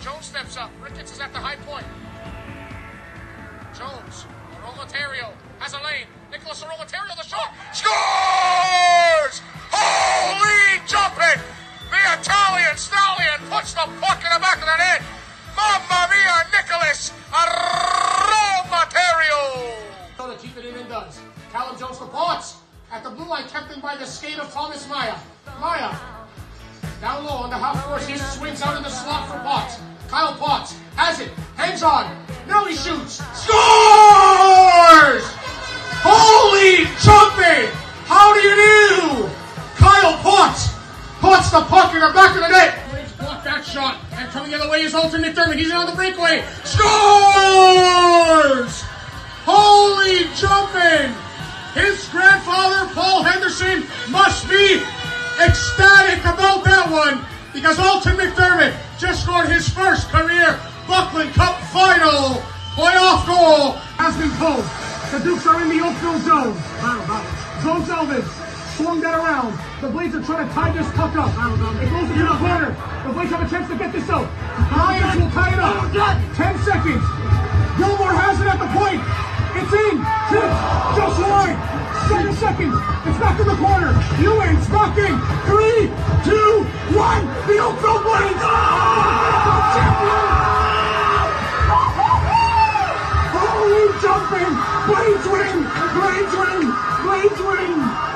Jones steps up. Ricketts is at the high point. Jones. Rolatario has a lane. Nicholas Rolatario, the shot. Scores! Holy jumping! The Italian stallion puts the puck in the back of the net. Mamma mia, Nicholas Rolatario! To keep it in does. Callum Jones for Potts. At the blue line, kept in by the skate of Thomas Maya. Maya. Down low on the half course, he swings out in the slot for Potts. Kyle Potts has it, hangs on, he shoots, scores! Holy jumping! How do you do? Kyle Potts puts the puck in the back of the net. Blades block that shot, and coming the other way is Alton McDermott. He's in on the breakaway, scores! Holy jumping! His grandfather, Paul Henderson, must be ecstatic about that one because Alton McDermott just scored his first career Buckland Cup final playoff goal has been pulled. The Dukes are in the Oakville zone. Battle, battle. Zone Selvins swung that around. The Blades are trying to tie this puck up. It goes into the corner. The Blades have a chance to get this out. The Lions will tie it up. Oh, Ten seconds. Gilmore has it at the point. It's in. Six. Just wide. Seven seconds. It's back in the corner. Ewing's back in. Three, two, one. The Oakville Blades. Champion! Holy jumping! Blades win! Blades win! Blades win!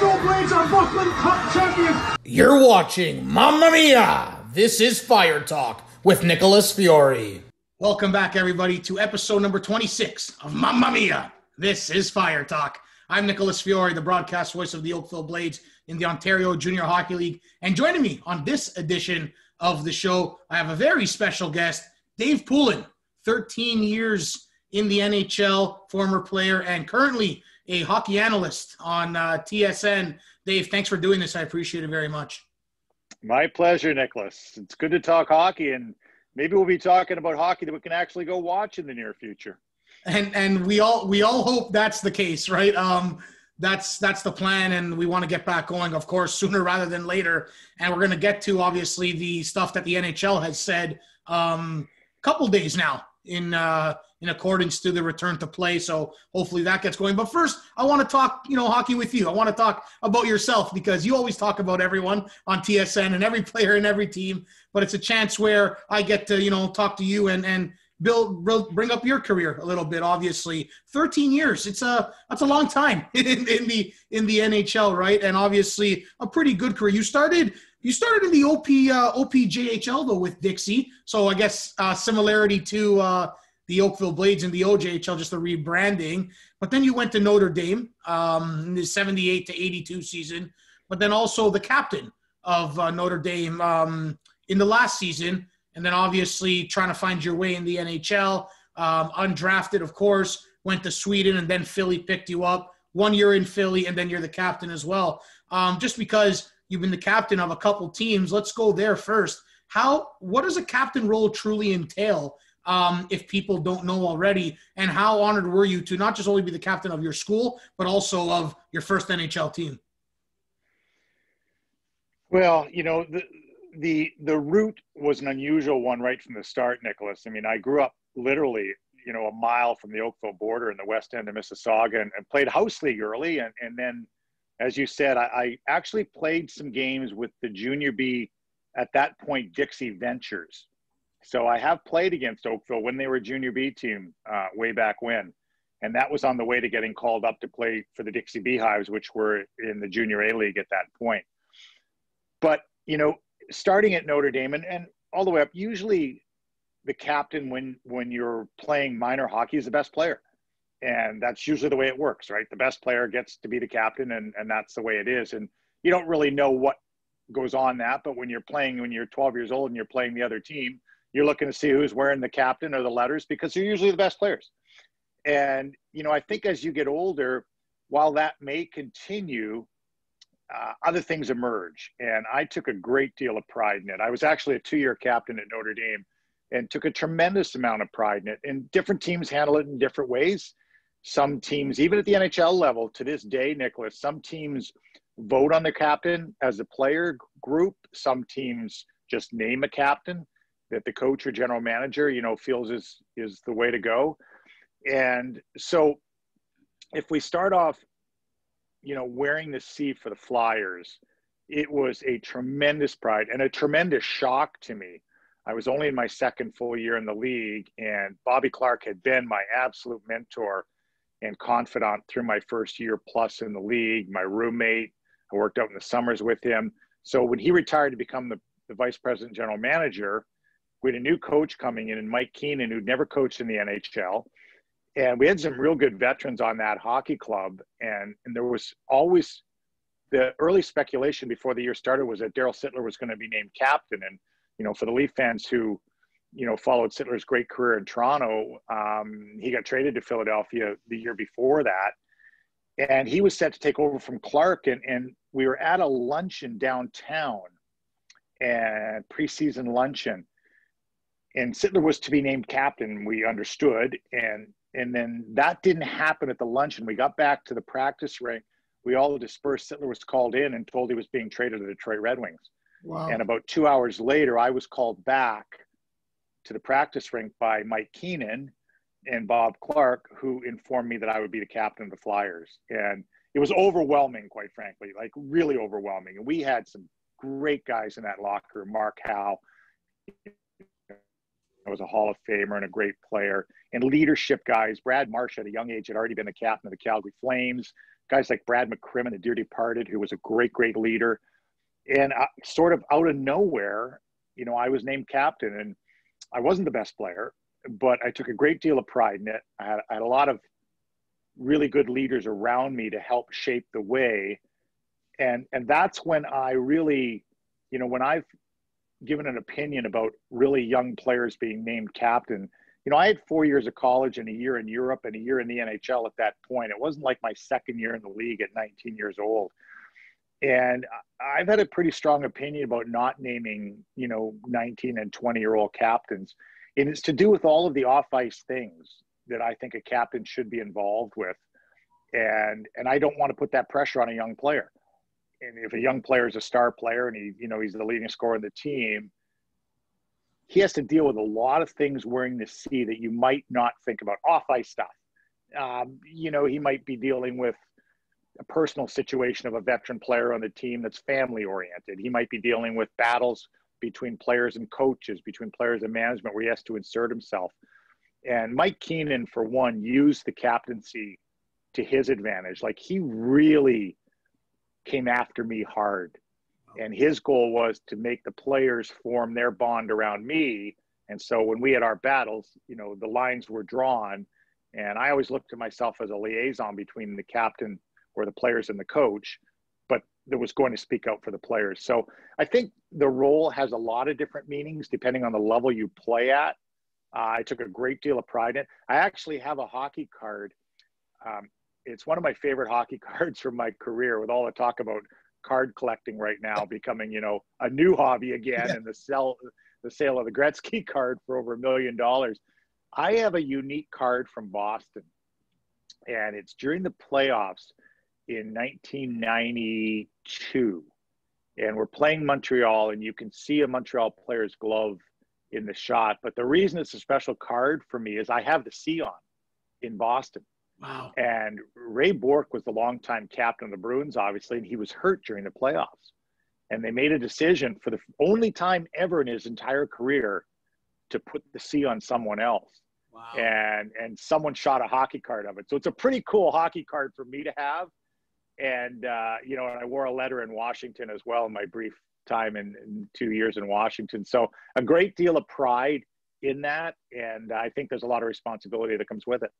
The Blades are Buckland Cup champions. You're watching Mamma Mia! This is Fire Talk with Nicholas Fiore. Welcome back, everybody, to episode number 26 of Mamma Mia! This is Fire Talk. I'm Nicholas Fiore, the broadcast voice of the Oakville Blades in the Ontario Junior Hockey League. And joining me on this edition of the show, I have a very special guest, Dave Poulin, 13 years in the NHL, former player, and currently a hockey analyst on uh, TSN. Dave, thanks for doing this. I appreciate it very much. My pleasure, Nicholas. It's good to talk hockey, and maybe we'll be talking about hockey that we can actually go watch in the near future. And and we all we all hope that's the case, right? Um, that's that's the plan, and we want to get back going, of course, sooner rather than later. And we're going to get to obviously the stuff that the NHL has said um, a couple days now in uh, in accordance to the return to play. So hopefully that gets going. But first, I want to talk, you know, hockey with you. I want to talk about yourself because you always talk about everyone on TSN and every player and every team. But it's a chance where I get to, you know, talk to you and and build, bring up your career a little bit. Obviously, 13 years. It's a that's a long time in, in the in the NHL, right? And obviously a pretty good career. You started you started in the OP uh, OPJHL though with Dixie, so I guess uh, similarity to uh, the Oakville Blades and the OJHL, just the rebranding. But then you went to Notre Dame um, in the 78 to 82 season, but then also the captain of uh, Notre Dame um, in the last season and then obviously trying to find your way in the NHL. Um, undrafted, of course, went to Sweden, and then Philly picked you up. One year in Philly, and then you're the captain as well. Um, just because you've been the captain of a couple teams, let's go there first. How what does a captain role truly entail? Um, if people don't know already, and how honored were you to not just only be the captain of your school, but also of your first NHL team? Well, you know, the, the the route was an unusual one right from the start, Nicholas. I mean, I grew up literally, you know, a mile from the Oakville border in the west end of Mississauga, and, and played house league early, and and then, as you said, I, I actually played some games with the junior B at that point Dixie Ventures. So I have played against Oakville when they were a junior B team uh, way back when, and that was on the way to getting called up to play for the Dixie Beehives, which were in the junior A league at that point. But you know, starting at Notre Dame and, and all the way up, usually the captain when when you're playing minor hockey is the best player. And that's usually the way it works, right? The best player gets to be the captain and, and that's the way it is. And you don't really know what goes on that, but when you're playing when you're 12 years old and you're playing the other team, you're looking to see who's wearing the captain or the letters because they're usually the best players. And you know, I think as you get older, while that may continue, uh, other things emerge. And I took a great deal of pride in it. I was actually a two year captain at Notre Dame and took a tremendous amount of pride in it. And different teams handle it in different ways. Some teams, even at the NHL level to this day, Nicholas, some teams vote on the captain as a player group. Some teams just name a captain that the coach or general manager, you know, feels is is the way to go. And so if we start off, you know, wearing the C for the Flyers, it was a tremendous pride and a tremendous shock to me. I was only in my second full year in the league, and Bobby Clarke had been my absolute mentor and confidant through my first year plus in the league, my roommate. I worked out in the summers with him. So when he retired to become the, the vice president general manager, we had a new coach coming in, and Mike Keenan, who'd never coached in the NHL. And we had some real good veterans on that hockey club. And, and there was always the early speculation before the year started was that Daryl Sittler was going to be named captain. And, you know, for the Leaf fans who, you know, followed Sittler's great career in Toronto, um, he got traded to Philadelphia the year before that. And he was set to take over from Clarke. And, and we were at a luncheon downtown and preseason luncheon. And Sittler was to be named captain, we understood. And and then that didn't happen at the luncheon. We got back to the practice rink. We all dispersed. Sittler was called in and told he was being traded to the Detroit Red Wings. Wow. And about two hours later, I was called back to the practice rink by Mike Keenan and Bob Clarke, who informed me that I would be the captain of the Flyers. And it was overwhelming, quite frankly, like really overwhelming. And we had some great guys in that locker. Mark Howe was a Hall of Famer and a great player. And leadership guys, Brad Marsh at a young age had already been the captain of the Calgary Flames. Guys like Brad McCrimmon, the dear departed, who was a great, great leader. And sort of out of nowhere, you know, I was named captain, and I wasn't the best player, but I took a great deal of pride in it. I had, I had a lot of really good leaders around me to help shape the way, and and that's when I really, you know, when I've given an opinion about really young players being named captain. You know, I had four years of college and a year in Europe and a year in the NHL at that point. It wasn't like my second year in the league at 19 years old. And I've had a pretty strong opinion about not naming, you know, 19 and 20 year old captains. And it's to do with all of the off ice things that I think a captain should be involved with. And and I don't want to put that pressure on a young player and if a young player is a star player and he, you know, he's the leading scorer in the team, he has to deal with a lot of things wearing the C that you might not think about off ice stuff. Um, you know, he might be dealing with a personal situation of a veteran player on the team that's family oriented. He might be dealing with battles between players and coaches, between players and management, where he has to insert himself. And Mike Keenan, for one, used the captaincy to his advantage. Like he really came after me hard. And his goal was to make the players form their bond around me. And so when we had our battles, you know, the lines were drawn. And I always looked to myself as a liaison between the captain or the players and the coach, but that was going to speak out for the players. So I think the role has a lot of different meanings depending on the level you play at. Uh, I took a great deal of pride in. I actually have a hockey card. Um, it's one of my favorite hockey cards from my career with all the talk about card collecting right now becoming you know a new hobby again yeah. and the sell the sale of the Gretzky card for over a million dollars. I have a unique card from Boston, and it's during the playoffs in 1992, and we're playing Montreal, and you can see a Montreal player's glove in the shot. But the reason it's a special card for me is I have the C on in Boston. Wow. And Ray Bourque was the longtime captain of the Bruins, obviously, and he was hurt during the playoffs. And they made a decision for the only time ever in his entire career to put the C on someone else. Wow. And and someone shot a hockey card of it. So it's a pretty cool hockey card for me to have. And uh, you know, I wore a letter in Washington as well in my brief time in, in two years in Washington. So a great deal of pride in that. And I think there's a lot of responsibility that comes with it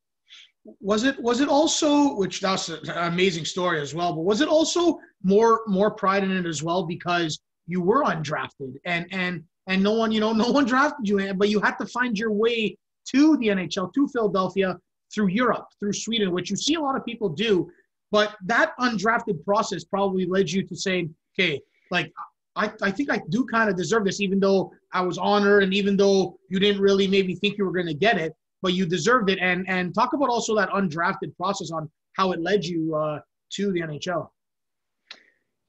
was it was it also which that's an amazing story as well but was it also more more pride in it as well because you were undrafted and and and no one you know no one drafted you but you had to find your way to the nhl to philadelphia through europe through sweden which you see a lot of people do. But that undrafted process probably led you to saying okay like I, I think I do kind of deserve this, even though I was honored and even though you didn't really maybe think you were going to get it but you deserved it. And and talk about also that undrafted process on how it led you uh, to the NHL.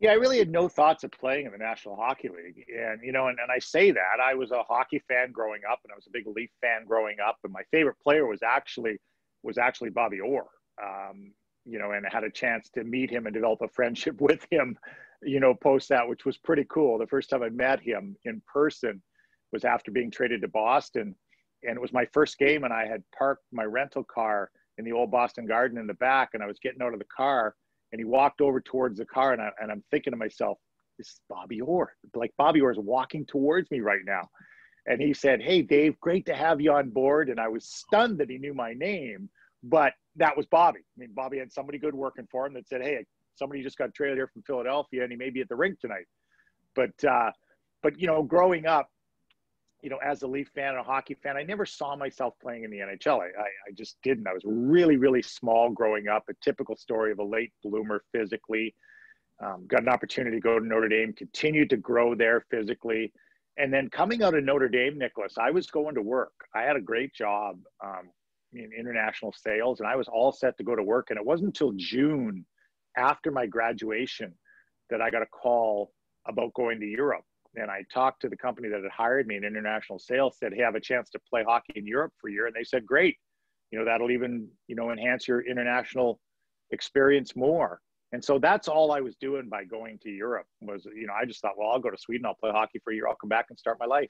Yeah, I really had no thoughts of playing in the National Hockey League. And, you know, and, and I say that I was a hockey fan growing up and I was a big Leaf fan growing up. And my favorite player was actually, was actually Bobby Orr. Um, you know, and I had a chance to meet him and develop a friendship with him, you know, post that, which was pretty cool. The first time I met him in person was after being traded to Boston. And it was my first game and I had parked my rental car in the old Boston Garden in the back and I was getting out of the car and he walked over towards the car and, I, and i'm thinking to myself this is bobby orr. Like bobby orr is walking towards me right now. And he said hey dave great to have you on board. And i was stunned that he knew my name but that was bobby. I mean bobby had somebody good working for him that said hey somebody just got traded here from philadelphia and he may be at the rink tonight. But uh but you know growing up you know, as a Leaf fan and a hockey fan, I never saw myself playing in the NHL. I, I, I, just didn't. I was really, really small growing up, a typical story of a late bloomer physically. Um, got an opportunity to go to Notre Dame, continued to grow there physically. And then coming out of Notre Dame, Nicholas, I was going to work. I had a great job um, in international sales, and I was all set to go to work. And it wasn't until June after my graduation that I got a call about going to Europe and I talked to the company that had hired me in international sales, said, Hey, I have a chance to play hockey in Europe for a year. And they said, Great. You know, that'll even, you know, enhance your international experience more. And so that's all I was doing by going to Europe was, you know, I just thought, well, I'll go to Sweden, I'll play hockey for a year, I'll come back and start my life.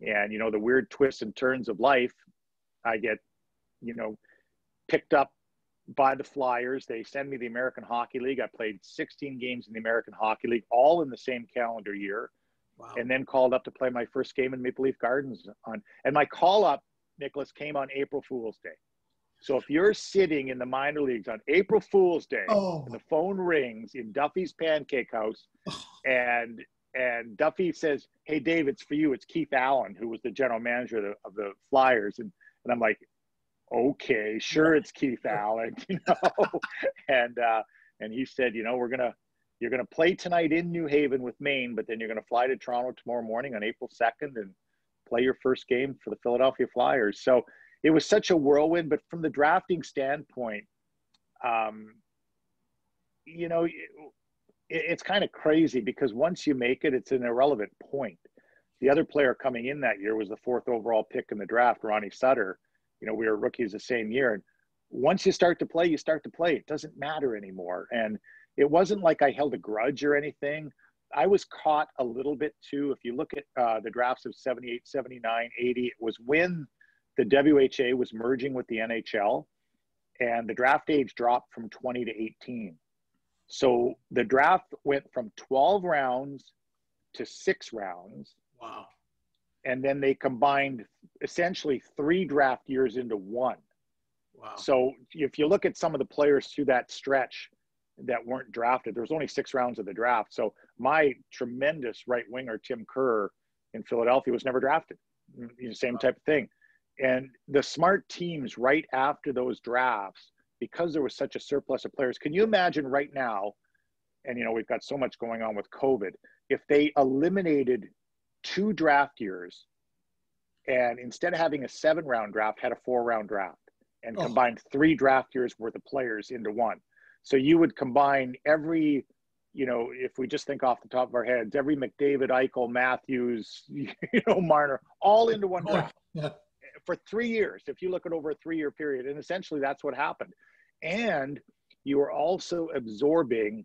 And, you know, the weird twists and turns of life, I get, you know, picked up by the Flyers. They send me the American Hockey League. I played 16 games in the American Hockey League, all in the same calendar year wow. and then called up to play my first game in Maple Leaf Gardens on. And my call up, Nicholas, came on April Fool's Day. So if you're sitting in the minor leagues on April Fool's Day, oh. and the phone rings in Duffy's Pancake House, oh. and and Duffy says, "Hey, Dave, it's for you. It's Keith Allen, who was the general manager of the, of the Flyers," and and I'm like, "Okay, sure, it's Keith Allen," you know, and uh, and he said, "You know, we're gonna you're going to play tonight in New Haven with Maine, but then you're going to fly to Toronto tomorrow morning on April 2nd and play your first game for the Philadelphia Flyers. So it was such a whirlwind. But from the drafting standpoint, um, you know, it, it's kind of crazy because once you make it, it's an irrelevant point. The other player coming in that year was the fourth overall pick in the draft, Ronnie Sutter. You know, we were rookies the same year. And once you start to play, you start to play. It doesn't matter anymore. And it wasn't like I held a grudge or anything. I was caught a little bit too. If you look at uh, the drafts of 78, 79, 80, it was when the WHA was merging with the NHL and the draft age dropped from 20 to 18. So the draft went from 12 rounds to six rounds. Wow. And then they combined essentially three draft years into one. Wow. So if you look at some of the players through that stretch, that weren't drafted. There was only six rounds of the draft. So my tremendous right winger, Tim Kerr in Philadelphia, was never drafted. Mm, you know, same type of thing. And the smart teams right after those drafts, because there was such a surplus of players, can you imagine right now? And you know, we've got so much going on with COVID. If they eliminated two draft years and instead of having a seven round draft, had a four round draft and oh. combined three draft years worth of players into one so you would combine every, you know, if we just think off the top of our heads, every McDavid, Eichel, Matthews, you know, Marner, all into one oh, draft yeah. for three years. If you look at over a three-year period, and essentially that's what happened. And you are also absorbing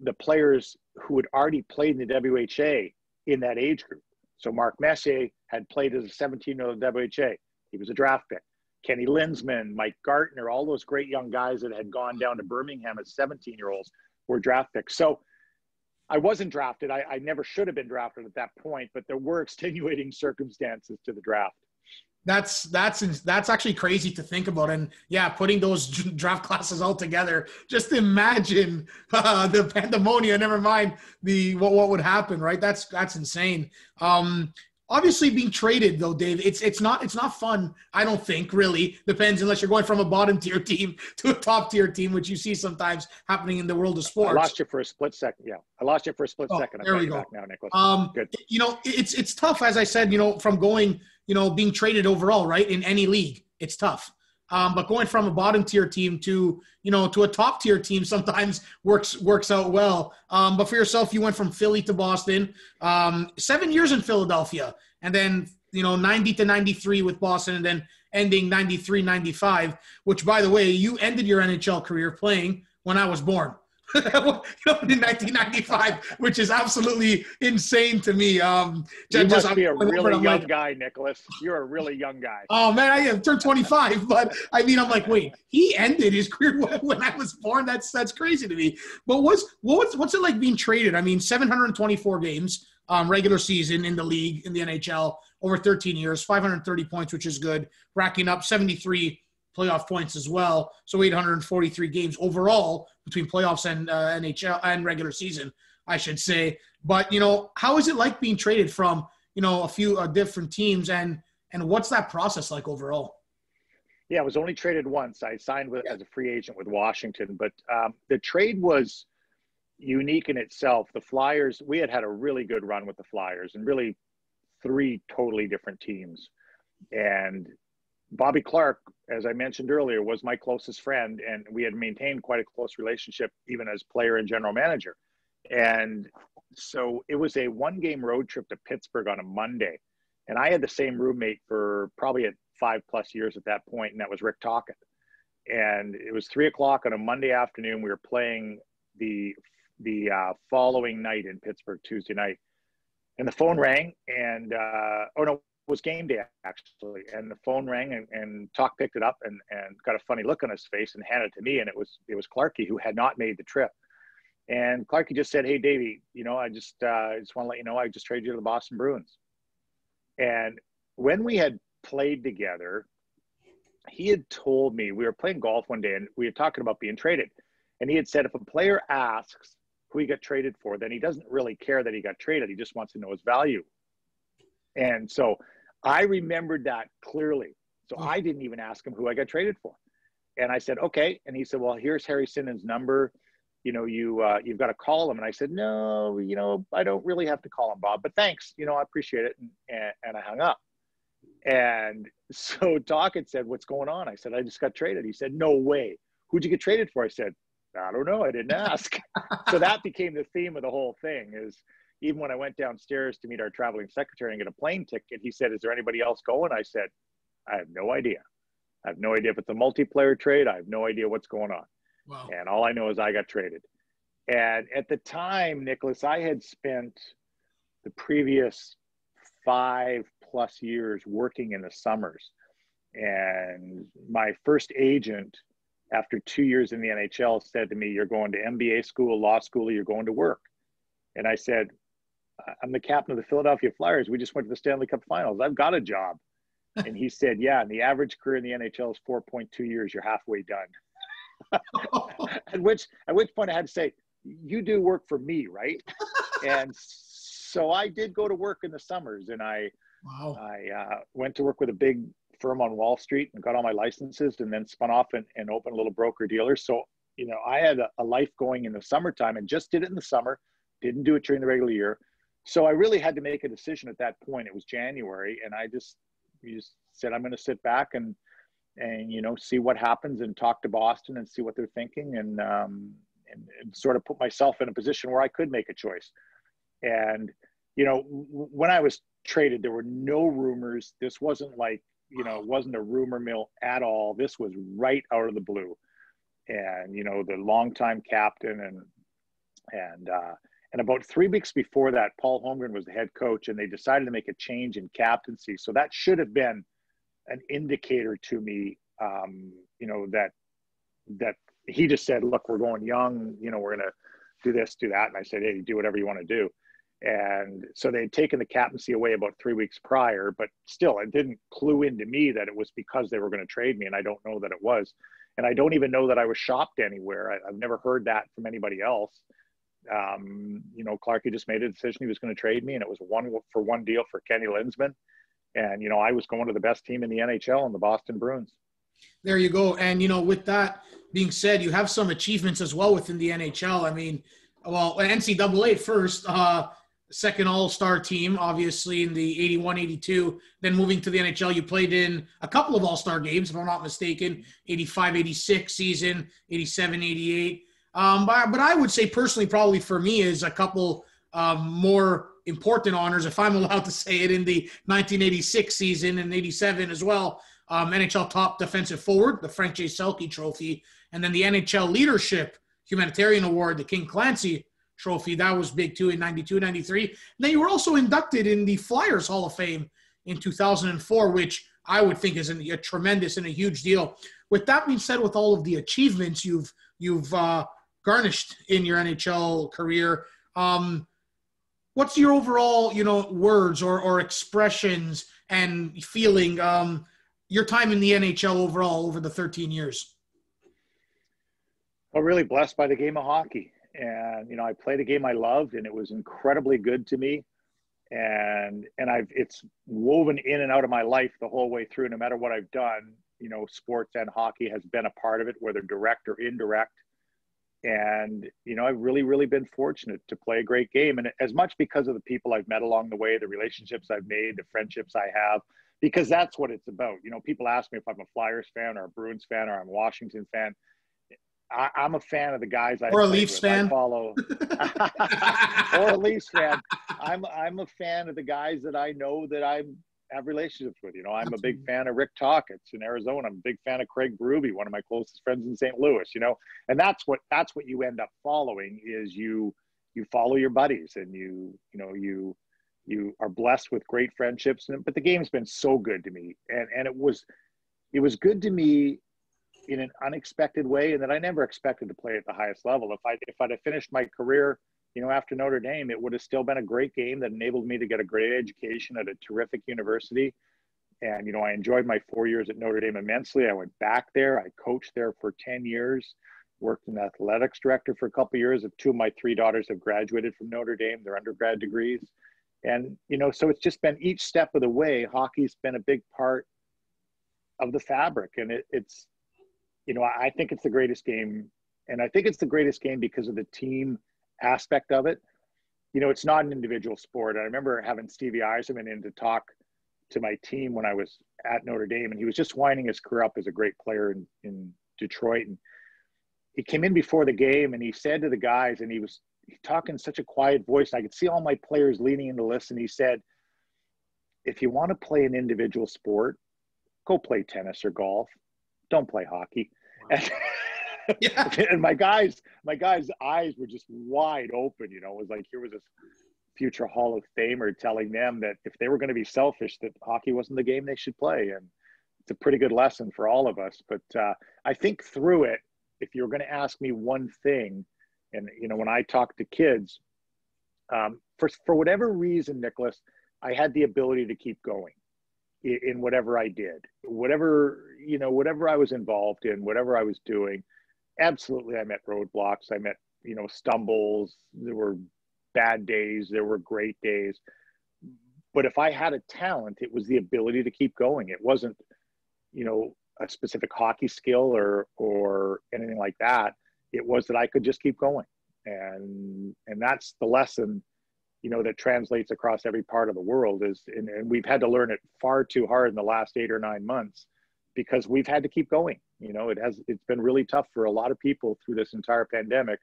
the players who had already played in the WHA in that age group. So Mark Messier had played as a 17 year old WHA. He was a draft pick. Kenny Linseman, Mike Gartner, all those great young guys that had gone down to Birmingham as 17 year olds were draft picks. So I wasn't drafted. I, I, never should have been drafted at that point, but there were extenuating circumstances to the draft. That's that's that's actually crazy to think about, and yeah, putting those draft classes all together. Just imagine uh, the pandemonium. Never mind the what what would happen, right? That's that's insane. Um, obviously being traded though dave it's it's not it's not fun i don't think really. Depends unless you're going from a bottom tier team to a top tier team which you see sometimes happening in the world of sports i lost you for a split second yeah. I lost you for a split oh, second. There we go. now nicholas. Um Good. you know it's it's tough as i said you know from going you know being traded overall right in any league. It's tough Um, but going from a bottom tier team to you know to a top tier team sometimes works works out well. Um, but for yourself, you went from Philly to Boston, um, seven years in Philadelphia, and then you know 90 to 93 with Boston, and then ending 93 95. Which, by the way, you ended your NHL career playing when I was born. in 1995, which is absolutely insane to me. Um, you just, must be a really young like, guy, Nicholas. You're a really young guy. Oh man, I turned 25, but I mean, I'm like, wait, he ended his career when I was born. That's that's crazy to me. But what's what's what's it like being traded? I mean, 724 games, um, regular season in the league in the NHL over 13 years, 530 points, which is good, racking up 73 playoff points as well. So 843 games overall between playoffs and uh, NHL and regular season, I should say. But you know, how is it like being traded from you know a few uh, different teams, and and what's that process like overall? Yeah, I was only traded once. I signed with, yeah. as a free agent with Washington, but um, the trade was unique in itself. The Flyers, we had had a really good run with the Flyers, and really three totally different teams. And Bobby Clarke, as I mentioned earlier, was my closest friend, and we had maintained quite a close relationship even as player and general manager. And so it was a one game road trip to Pittsburgh on a Monday. And I had the same roommate for probably five plus years at that point, and that was Rick Tocchet. And it was three o'clock on a Monday afternoon. We were playing the the uh, following night in Pittsburgh, Tuesday night. And the phone rang, and uh, oh no, was game day actually, and the phone rang and, and Talk picked it up and, and got a funny look on his face and handed it to me, and it was it was Clarky who had not made the trip, and Clarky just said, "Hey, Davey, you know, I just uh, just want to let you know I just traded you to the Boston Bruins," and when we had played together, he had told me we were playing golf one day and we were talking about being traded, and he had said if a player asks who he got traded for, then he doesn't really care that he got traded. He just wants to know his value. And so I remembered that clearly. So oh. I didn't even ask him who I got traded for. And I said, okay. And he said, well, here's Harry Sinden's number. You know, you, uh, you've got to call him. And I said, no, you know, I don't really have to call him, Bob, but thanks. You know, I appreciate it. And, and, and I hung up. And so Doc had said, what's going on? I said, I just got traded. He said, no way. Who'd you get traded for? I said, I don't know. I didn't ask. so that became the theme of the whole thing is, even when I went downstairs to meet our traveling secretary and get a plane ticket, he said, Is there anybody else going? I said, I have no idea. I have no idea if it's a multiplayer trade. I have no idea what's going on. Wow. And all I know is I got traded. And at the time, Nicholas, I had spent the previous five plus years working in the summers. And my first agent, after two years in the NHL, said to me, You're going to MBA school, law school, you're going to work. And I said, I'm the captain of the Philadelphia Flyers. We just went to the Stanley Cup Finals. I've got a job. and he said, Yeah, and the average career in the NHL is 4.2 years. You're halfway done. at which at which point I had to say, You do work for me, right? and so I did go to work in the summers, and I wow. I uh, went to work with a big firm on Wall Street and got all my licenses, and then spun off and, and opened a little broker dealer. So you know, I had a, a life going in the summertime and just did it in the summer. Didn't do it during the regular year so I really had to make a decision at that point. It was January, and I just just said I'm going to sit back and and you know see what happens and talk to Boston and see what they're thinking and um, and, and sort of put myself in a position where I could make a choice. And you know when I was traded, there were no rumors. This wasn't like you know it wasn't a rumor mill at all. This was right out of the blue. And you know the longtime captain and and uh, and about three weeks before that, Paul Holmgren was the head coach, and they decided to make a change in captaincy. So that should have been an indicator to me, um, you know, that that he just said, "Look, we're going young. You know, we're to do this, do that." And I said, "Hey, do whatever you want to do." And so they had taken the captaincy away about three weeks prior, but still, it didn't clue into me that it was because they were going to trade me, and I don't know that it was. And I don't even know that I was shopped anywhere. I, I've never heard that from anybody else um, you know, Clarky just made a decision he was going to trade me, and it was one for one deal for Kenny Linseman. And you know, I was going to the best team in the NHL and the Boston Bruins. There you go. And you know, with that being said, you have some achievements as well within the NHL. I mean, well, NCAA first. Uh, second All Star team, obviously in the 81 82. Then moving to the NHL, you played in a couple of All Star games, if I'm not mistaken 85 86 season, 87 88. Um, but, but I would say personally, probably for me, is a couple um, more important honors, if I'm allowed to say it, in the 1986 season and 87 as well. Um, NHL top defensive forward, the Frank J. Selke trophy, and then the NHL leadership humanitarian award, the King Clancy trophy. That was big too in 92, 93. And then you were also inducted in the Flyers Hall of Fame in 2004, which I would think is a, a tremendous and a huge deal. With that being said, with all of the achievements you've you've uh, garnished in your NHL career, um, what's your overall, you know, words or, or expressions and feeling um, your time in the NHL overall over the 13 years? Well, really blessed by the game of hockey. And, you know, I played a game I loved and it was incredibly good to me. And, and I've, it's woven in and out of my life the whole way through, no matter what I've done, you know, sports and hockey has been a part of it, whether direct or indirect and you know i've really really been fortunate to play a great game and as much because of the people i've met along the way the relationships i've made the friendships i have because that's what it's about you know people ask me if i'm a flyers fan or a bruins fan or i'm a washington fan I, am a fan of the guys I or a Leafs with. fan. I follow, or a Leafs fan. I'm I'm a fan of the guys that I know that I'm have relationships with. You know, I'm Absolutely. a big fan of Rick Tocchet in Arizona. I'm a big fan of Craig Berube, one of my closest friends in St. Louis. You know, and that's what that's what you end up following is you you follow your buddies and you you know you you are blessed with great friendships. And but the game's been so good to me, and and it was it was good to me in an unexpected way, and that I never expected to play at the highest level. If I if I'd have finished my career you know, after Notre Dame, it would have still been a great game that enabled me to get a great education at a terrific university. And, you know, I enjoyed my four years at Notre Dame immensely. I went back there. I coached there for 10 years, worked in athletics director for a couple of years. Two of my three daughters have graduated from Notre Dame, their undergrad degrees. And, you know, so it's just been each step of the way, hockey's been a big part of the fabric. And it, it's, you know, I think it's the greatest game. And I think it's the greatest game because of the team aspect of it. You know, it's not an individual sport. I remember having Stevie Yzerman in to talk to my team when I was at Notre Dame, and he was just winding his career up as a great player in, in Detroit. And he came in before the game and he said to the guys, and he was talking in such a quiet voice. I could see all my players leaning in to listen. He said, if you want to play an individual sport, go play tennis or golf. Don't play hockey. Wow. And, yeah. and my guys, my guys' eyes were just wide open. You know, it was like here was this future Hall of Famer telling them that if they were going to be selfish, that hockey wasn't the game they should play, and it's a pretty good lesson for all of us. But uh, I think through it, if you're going to ask me one thing, and you know, when I talk to kids, um, for for whatever reason, Nicholas, I had the ability to keep going in, in whatever I did, whatever you know, whatever I was involved in, whatever I was doing absolutely I met roadblocks. I met, you know, stumbles. There were bad days. There were great days. But if I had a talent, it was the ability to keep going. It wasn't, you know, a specific hockey skill or or anything like that. It was that I could just keep going. And and that's the lesson, you know, that translates across every part of the world is and, and we've had to learn it far too hard in the last eight or nine months because we've had to keep going. You know, it has it's been really tough for a lot of people through this entire pandemic.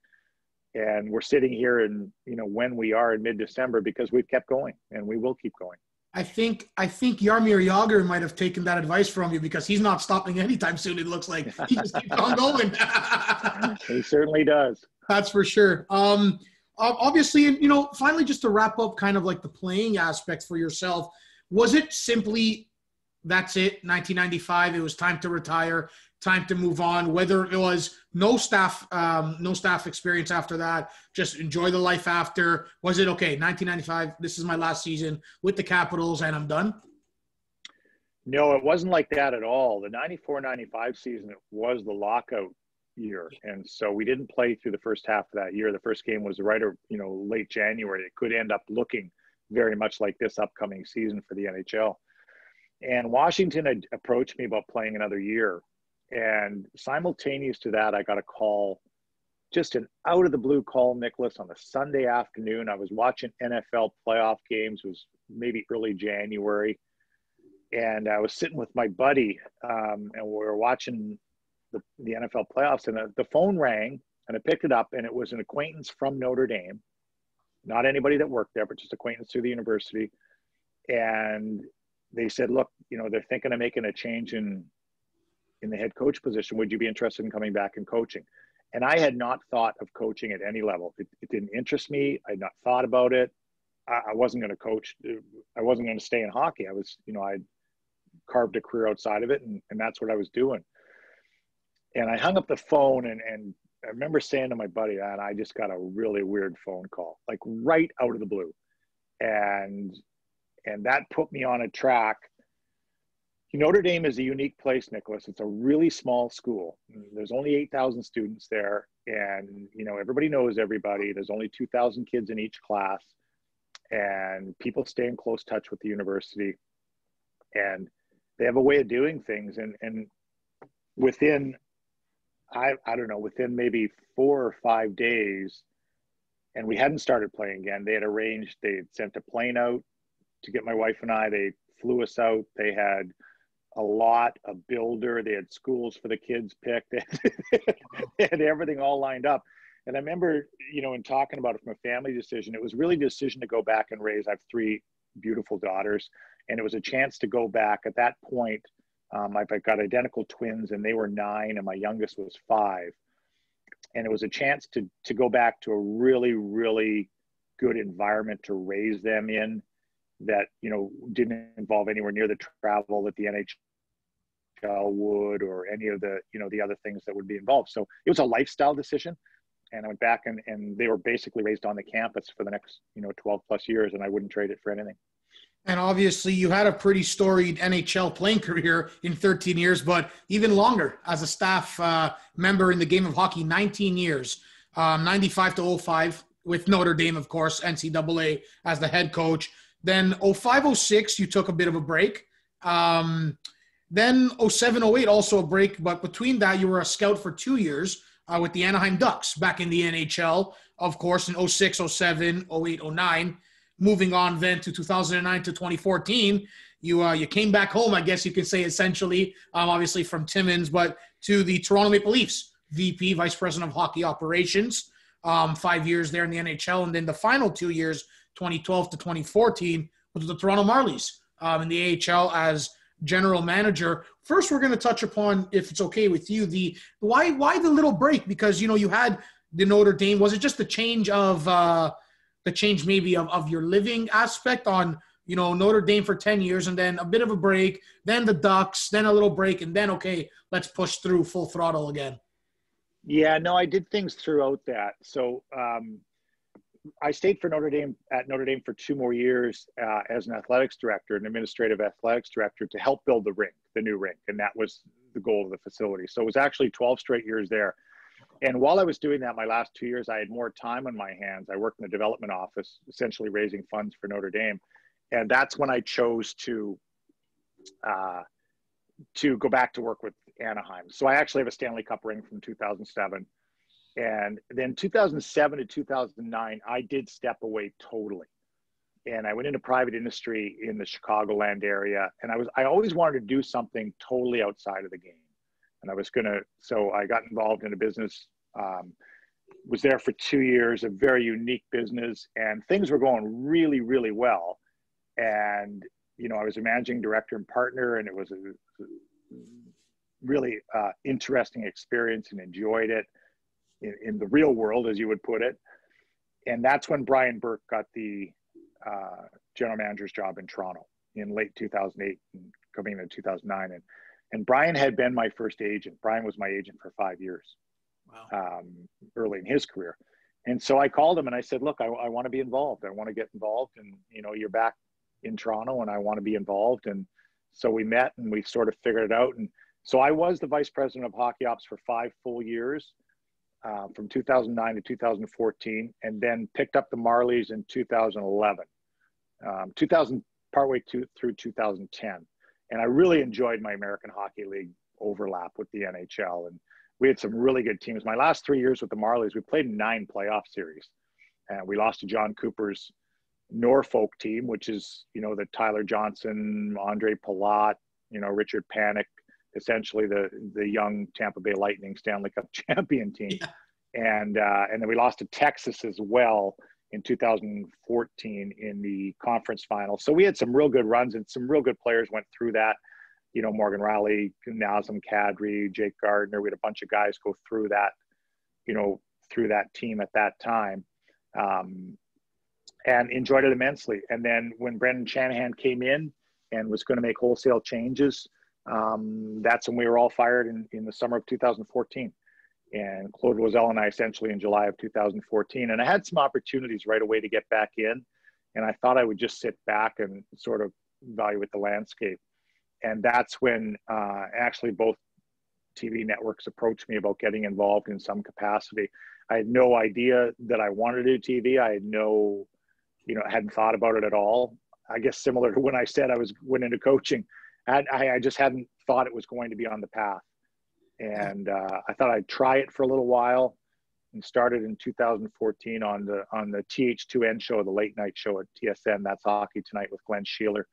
And we're sitting here and you know when we are in mid-December because we've kept going and we will keep going. I think I think Jaromir Jagr might have taken that advice from you because he's not stopping anytime soon. It looks like he just keeps on going. he certainly does. That's for sure. Um, obviously, you know, finally, just to wrap up, kind of like the playing aspect for yourself, was it simply that's it 1995 it was time to retire time to move on. Whether it was no staff um, no staff experience after that just enjoy the life after. Was it okay 1995 this is my last season with the capitals and i'm done? No it wasn't like that at all. The 94-95 season was the lockout year. And so we didn't play through the first half of that year. The first game was right or you know late january. It could end up looking very much like this upcoming season for the nhl and Washington had approached me about playing another year. And simultaneous to that, I got a call just an out of the blue call, Nicholas, on a Sunday afternoon. I was watching NFL playoff games. It was maybe early January, and I was sitting with my buddy, um, and we were watching the, the NFL playoffs, and the, the phone rang, and I picked it up, and it was an acquaintance from Notre Dame, not anybody that worked there, but just acquaintance through the university, and they said, "Look, you know, they're thinking of making a change in in the head coach position. Would you be interested in coming back and coaching?" And I had not thought of coaching at any level. It, it didn't interest me. I had not thought about it. I, I wasn't going to coach. I wasn't going to stay in hockey. I was, you know, I carved a career outside of it, and, and that's what I was doing. And I hung up the phone, and, and I remember saying to my buddy, and I just got a really weird phone call, like right out of the blue. And and that put me on a track Notre Dame is a unique place, Nicholas. It's a really small school. There's only 8,000 students there, and you know everybody knows everybody. There's only 2,000 kids in each class, and people stay in close touch with the university, and they have a way of doing things. And and within, I I don't know, within maybe four or five days, and we hadn't started playing again. They had arranged. They had sent a plane out to get my wife and I. They flew us out. They had a lot, a builder. They had schools for the kids picked. They had everything all lined up. And I remember, you know, in talking about it from a family decision, it was really a decision to go back and raise. I have three beautiful daughters, and it was a chance to go back. At that point, um, I've got identical twins, and they were nine, and my youngest was five. And it was a chance to to go back to a really, really good environment to raise them in that you know didn't involve anywhere near the travel that the NHL would or any of the you know the other things that would be involved. So it was a lifestyle decision and i went back and, and they were basically raised on the campus for the next you know 12 plus years and i wouldn't trade it for anything. And obviously you had a pretty storied nhl playing career in 13 years but even longer as a staff uh, member in the game of hockey 19 years. Um, 95 to 05 with notre dame of course ncaa as the head coach then 0506 you took a bit of a break um, then 07 08, also a break, but between that, you were a scout for two years uh, with the Anaheim Ducks back in the NHL, of course, in 06, 07, 08, 09. Moving on then to 2009 to 2014, you uh, you came back home, I guess you could say, essentially, um, obviously from Timmins, but to the Toronto Maple Leafs, VP, Vice President of Hockey Operations, um, five years there in the NHL, and then the final two years, 2012 to 2014, with the Toronto Marlies um, in the AHL as general manager. First, we're going to touch upon, if it's okay with you, the why why the little break because you know you had the Notre Dame. Was it just the change of uh, the change maybe of, of your living aspect on you know Notre Dame for ten years and then a bit of a break, then the Ducks, then a little break, and then okay, let's push through full throttle again. Yeah, no, I did things throughout that. So um, I stayed for Notre Dame at Notre Dame for two more years uh, as an athletics director, an administrative athletics director, to help build the rink, the new rink, and that was the goal of the facility. So it was actually 12 straight years there. And while I was doing that, my last two years, I had more time on my hands. I worked in the development office, essentially raising funds for Notre Dame, and that's when I chose to uh, to go back to work with Anaheim. So I actually have a Stanley Cup ring from 2007. And then 2007 to 2009, I did step away totally. And I went into private industry in the Chicagoland area. And I was, I always wanted to do something totally outside of the game. And I was going to, so I got involved in a business, um, was there for two years, a very unique business, and things were going really, really well. And, you know, I was a managing director and partner, and it was a really uh, interesting experience and enjoyed it in, in, the real world, as you would put it. And that's when Brian Burke got the uh, general manager's job in Toronto in late 2008 and coming into 2009. And, and Brian had been my first agent. Brian was my agent for five years wow. um, early in his career. And so I called him and I said, look, I, I want to be involved. I want to get involved. And, you know, you're back in Toronto and I want to be involved. And so we met and we sort of figured it out. And so I was the vice president of hockey ops for five full years uh, from 2009 to 2014, and then picked up the Marlies in 2011, um, 2000 partway to, through 2010. And I really enjoyed my American Hockey League overlap with the NHL. And we had some really good teams. My last three years with the Marlies, we played nine playoff series, and we lost to Jon Cooper's Norfolk team, which is you know the Tyler Johnson, Andre Palat, you know Richard Panik, essentially the the young Tampa Bay Lightning Stanley Cup champion team, yeah. and uh, and then we lost to Texas as well in 2014 in the conference final. So we had some real good runs and some real good players went through that. You know, Morgan Rielly, Nazem Kadri, Jake Gardiner. We had a bunch of guys go through that, you know, through that team at that time. Um, and enjoyed it immensely. And then when Brendan Shanahan came in and was going to make wholesale changes, um, that's when we were all fired in, in the summer of 2014 and Claude Loiselle and I essentially in July of 2014. And I had some opportunities right away to get back in, and I thought I would just sit back and sort of evaluate the landscape. And that's when uh, actually both TV networks approached me about getting involved in some capacity. I had no idea that I wanted to do TV. I had no, you know, hadn't thought about it at all. I guess similar to when I said I was went into coaching, I, I just hadn't thought it was going to be on the path and uh, I thought I'd try it for a little while. And started in 2014 on the on the TH2N show, the late night show at TSN. That's Hockey Tonight with Glenn Sheeler,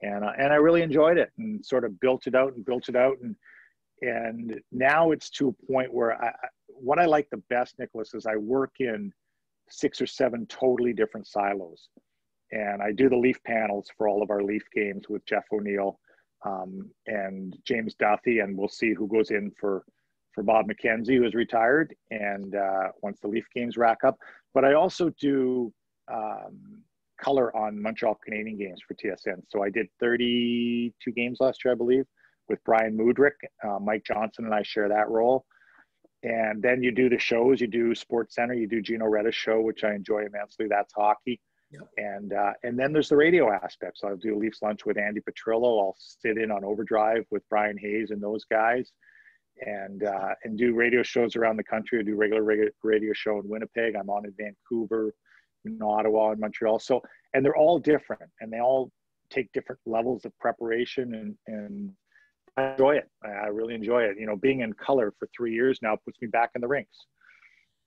and uh, and I really enjoyed it and sort of built it out and built it out and and now it's to a point where I, what I like the best, Nicholas, is I work in six or seven totally different silos, and I do the Leaf panels for all of our Leaf games with Jeff O'Neill um, and James Duthie, and we'll see who goes in for for Bob McKenzie, who is retired, and uh, once the Leaf games rack up. But I also do um, color on Montreal Canadiens games for TSN. So I did 32 games last year, I believe, with Bryan Mudryk. Uh, Mike Johnson and I share that role. And then you do the shows. You do Sports Center. You do Gino Reda's show, which I enjoy immensely. That's hockey. Yep. And uh, and then there's the radio aspect. So I'll do Leafs lunch with Andy Petrillo. I'll sit in on Overdrive with Bryan Hayes and those guys, and uh, and do radio shows around the country. I do regular radio show in Winnipeg. I'm on in Vancouver, in Ottawa, and Montreal. So and they're all different, and they all take different levels of preparation, and and I enjoy it. I really enjoy it. You know, being in color for three years now puts me back in the rinks,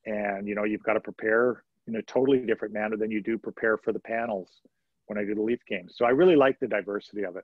and you know you've got to prepare in a totally different manner than you do prepare for the panels when I do the Leaf games. So I really like the diversity of it.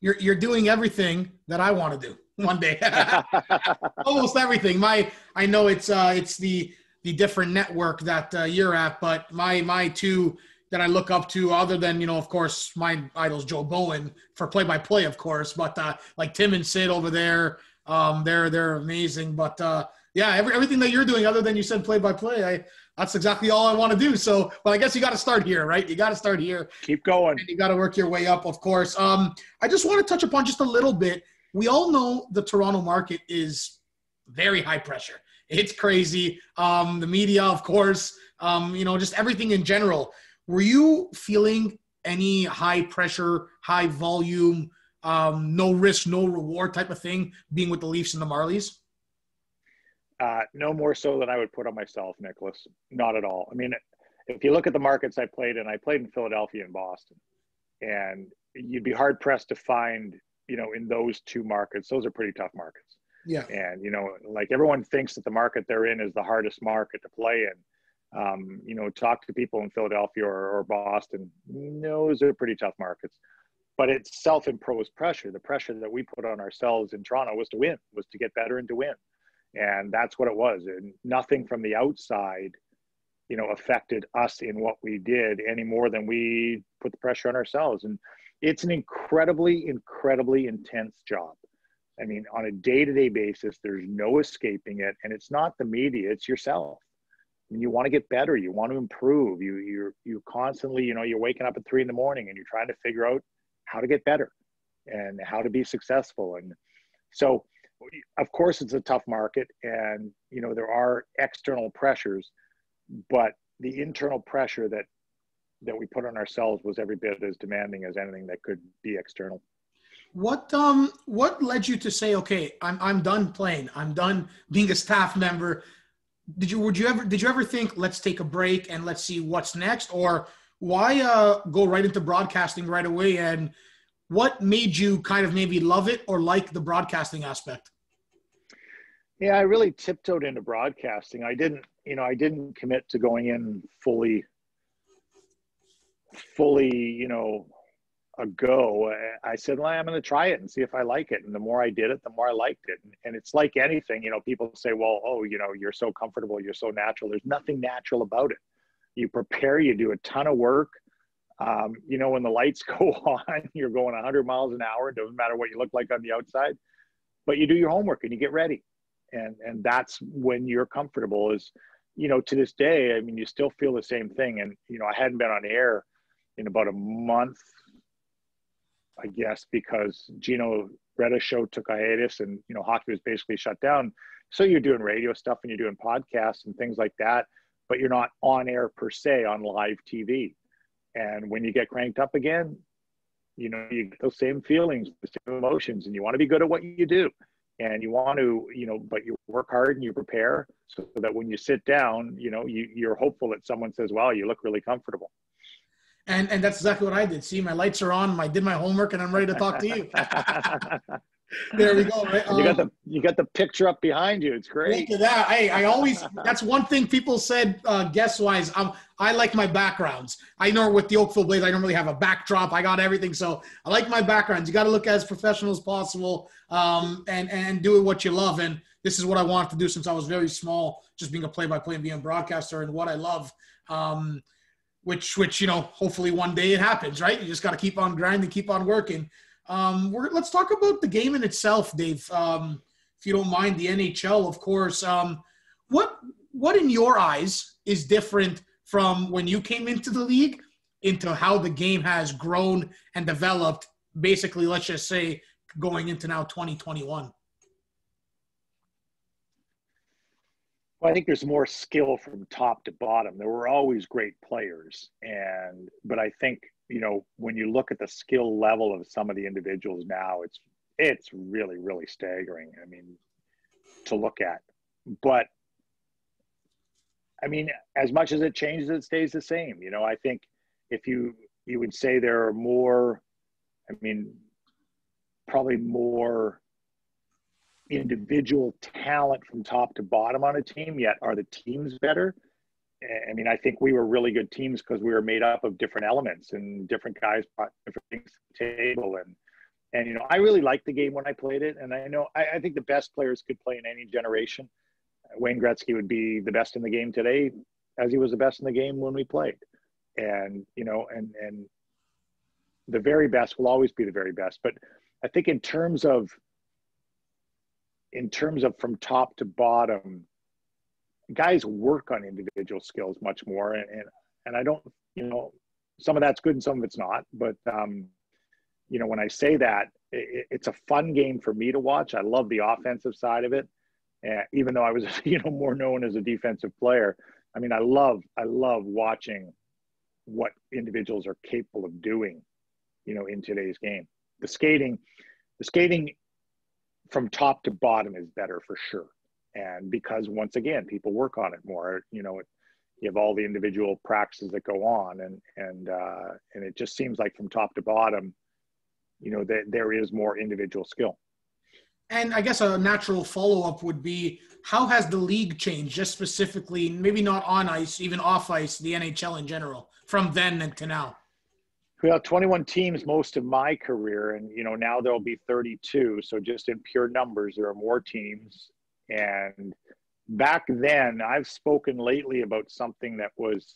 You're you're doing everything that I want to do one day. Almost everything. My I know it's uh it's the the different network that uh, you're at, but my my two that I look up to, other than you know, of course, my idols Joe Bowen for play by play, of course, but uh, like Tim and Sid over there, um, they're they're amazing. But uh, yeah, every, everything that you're doing, other than you said play by play, I that's exactly all I want to do. So, but I guess you got to start here, right? You got to start here. Keep going. And you got to work your way up, of course. Um, I just want to touch upon just a little bit. We all know the Toronto market is very high pressure. It's crazy. Um, the media, of course, um, you know, just everything in general. Were you feeling any high pressure, high volume, um, no risk, no reward type of thing being with the Leafs and the Marlies? Uh, no more so than I would put on myself, Nicholas. Not at all. I mean, if you look at the markets I played in, I played in Philadelphia and Boston, and you'd be hard pressed to find, you know, in those two markets. Those are pretty tough markets. Yeah. And you know, like everyone thinks that the market they're in is the hardest market to play in. Um, you know, talk to people in Philadelphia or, or Boston. Those are pretty tough markets. But it's self-imposed pressure. The pressure that we put on ourselves in Toronto was to win, was to get better and to win and that's what it was. And nothing from the outside you know affected us in what we did any more than we put the pressure on ourselves. And it's an incredibly incredibly intense job. I mean on a day-to-day basis there's no escaping it. And it's not the media it's yourself. Mean, you want to get better you want to improve. You you're you constantly you know you're waking up at three in the morning and you're trying to figure out how to get better and how to be successful. And so of course it's a tough market and you know there are external pressures but the internal pressure that that we put on ourselves was every bit as demanding as anything that could be external. What um what led you to say okay i'm i'm done playing. I'm done being a staff member. Did you would you ever did you ever think let's take a break and let's see what's next? Or why uh go right into broadcasting right away and what made you kind of maybe love it or like the broadcasting aspect? Yeah, I really tiptoed into broadcasting. I didn't, you know, I didn't commit to going in fully, fully, you know, a go. I said, well, I'm going to try it and see if I like it. And the more I did it, the more I liked it. And it's like anything, you know, people say, well, oh, you know, you're so comfortable, you're so natural. There's nothing natural about it. You prepare, you do a ton of work. Um, you know, when the lights go on, you're going 100 miles an hour. It doesn't matter what you look like on the outside, but you do your homework and you get ready. And and that's when you're comfortable. Is you know, to this day, I mean, you still feel the same thing. And you know, I hadn't been on air in about a month, I guess, because Gino Reda show took hiatus and you know hockey was basically shut down. So you're doing radio stuff and you're doing podcasts and things like that, but you're not on air per se on live TV. And when you get cranked up again, you know, you get those same feelings, the same emotions, and you want to be good at what you do. And you want to, you know, but you work hard and you prepare so that when you sit down, you know, you, you're hopeful that someone says, wow, you look really comfortable. And, and that's exactly what I did. See, my lights are on. I did my homework, and I'm ready to talk to you. there we go. Right? Um, you got the um, you got the picture up behind you. It's great. Look at that. Hey, I always that's one thing people said uh, guest wise. Um, I like my backgrounds. I know with the Oakville Blaze, I don't really have a backdrop. I got everything, so I like my backgrounds. You got to look as professional as possible, um, and and do what you love. And this is what I wanted to do since I was very small, just being a play-by-play and being a broadcaster, and what I love. Um, which which you know, hopefully one day it happens, right? You just got to keep on grinding, keep on working. Um, let's talk about the game in itself, Dave. Um, if you don't mind, the NHL, of course. Um, what what in your eyes is different from when you came into the league into how the game has grown and developed? Basically, let's just say going into now 2021. Well, I think there's more skill from top to bottom. There were always great players, and but I think you know, when you look at the skill level of some of the individuals now, it's it's really really staggering. I mean, to look at, but I mean, as much as it changes, it stays the same. You know, I think if you you would say there are more, I mean, probably more individual talent from top to bottom on a team. Yet, are the teams better? I mean, I think we were really good teams because we were made up of different elements and different guys brought different things to the table. And, and, you know, I really liked the game when I played it. And I know, I, I think the best players could play in any generation. Wayne Gretzky would be the best in the game today as he was the best in the game when we played. And, you know, and, and the very best will always be the very best. But I think in terms of, in terms of from top to bottom, guys work on individual skills much more and, and and i don't you know some of that's good and some of it's not but um you know when i say that it, it's a fun game for me to watch. I love the offensive side of it uh, even though i was you know more known as a defensive player. I mean i love i love watching what individuals are capable of doing you know in today's game. The skating the skating from top to bottom is better for sure and because once again people work on it more you know you have all the individual practices that go on and and uh, and it just seems like from top to bottom you know that there is more individual skill. And i guess a natural follow-up would be how has the league changed just specifically maybe not on ice even off ice the nhl in general from then and to now? Well 21 teams most of my career and you know now there'll be 32 so just in pure numbers there are more teams and back then, I've spoken lately about something that was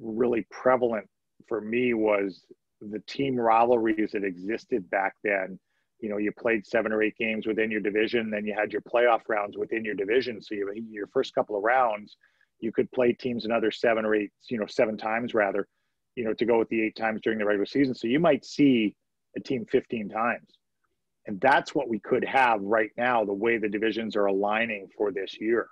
really prevalent for me was the team rivalries that existed back then. You know, you played seven or eight games within your division, then you had your playoff rounds within your division. So you your first couple of rounds, you could play teams another seven or eight, you know, seven times rather, you know, to go with the eight times during the regular season. So you might see a team 15 times. And that's what we could have right now, the way the divisions are aligning for this year.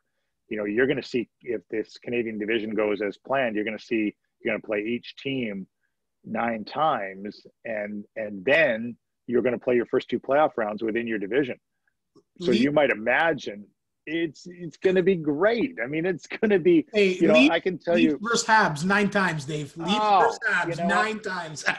You know, you're going to see if this Canadian division goes as planned, you're going to see you're going to play each team nine times, and and then you're going to play your first two playoff rounds within your division. So you might imagine it's it's going to be great. I mean, it's going to be. Hey, you know, I can tell you. First Habs nine times, Dave. Leaf oh, versus Habs you know, nine times.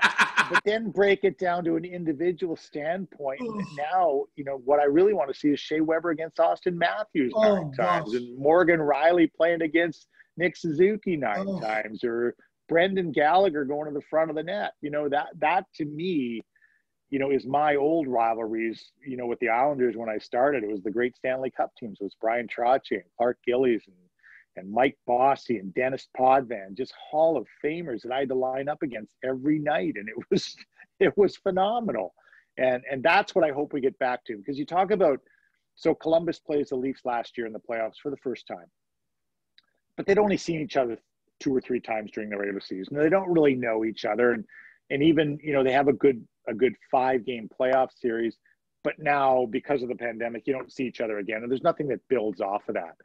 but then break it down to an individual standpoint. now, you know, what I really want to see is Shea Weber against Auston Matthews oh, nine times, and Morgan Rielly playing against Nick Suzuki nine oh. times, or Brendan Gallagher going to the front of the net. You know, that that to me, you know, is my old rivalries. You know, with the Islanders when I started, it was the great Stanley Cup teams. It was Bryan Trottier and Clark Gillies and and Mike Bossy and Denis Potvin, just Hall of Famers that I had to line up against every night, and it was it was phenomenal. And and that's what I hope we get back to because you talk about so Columbus plays the Leafs last year in the playoffs for the first time, but they'd only seen each other two or three times during the regular season. They don't really know each other, and and even you know they have a good a good five game playoff series, but now because of the pandemic, you don't see each other again, and there's nothing that builds off of that.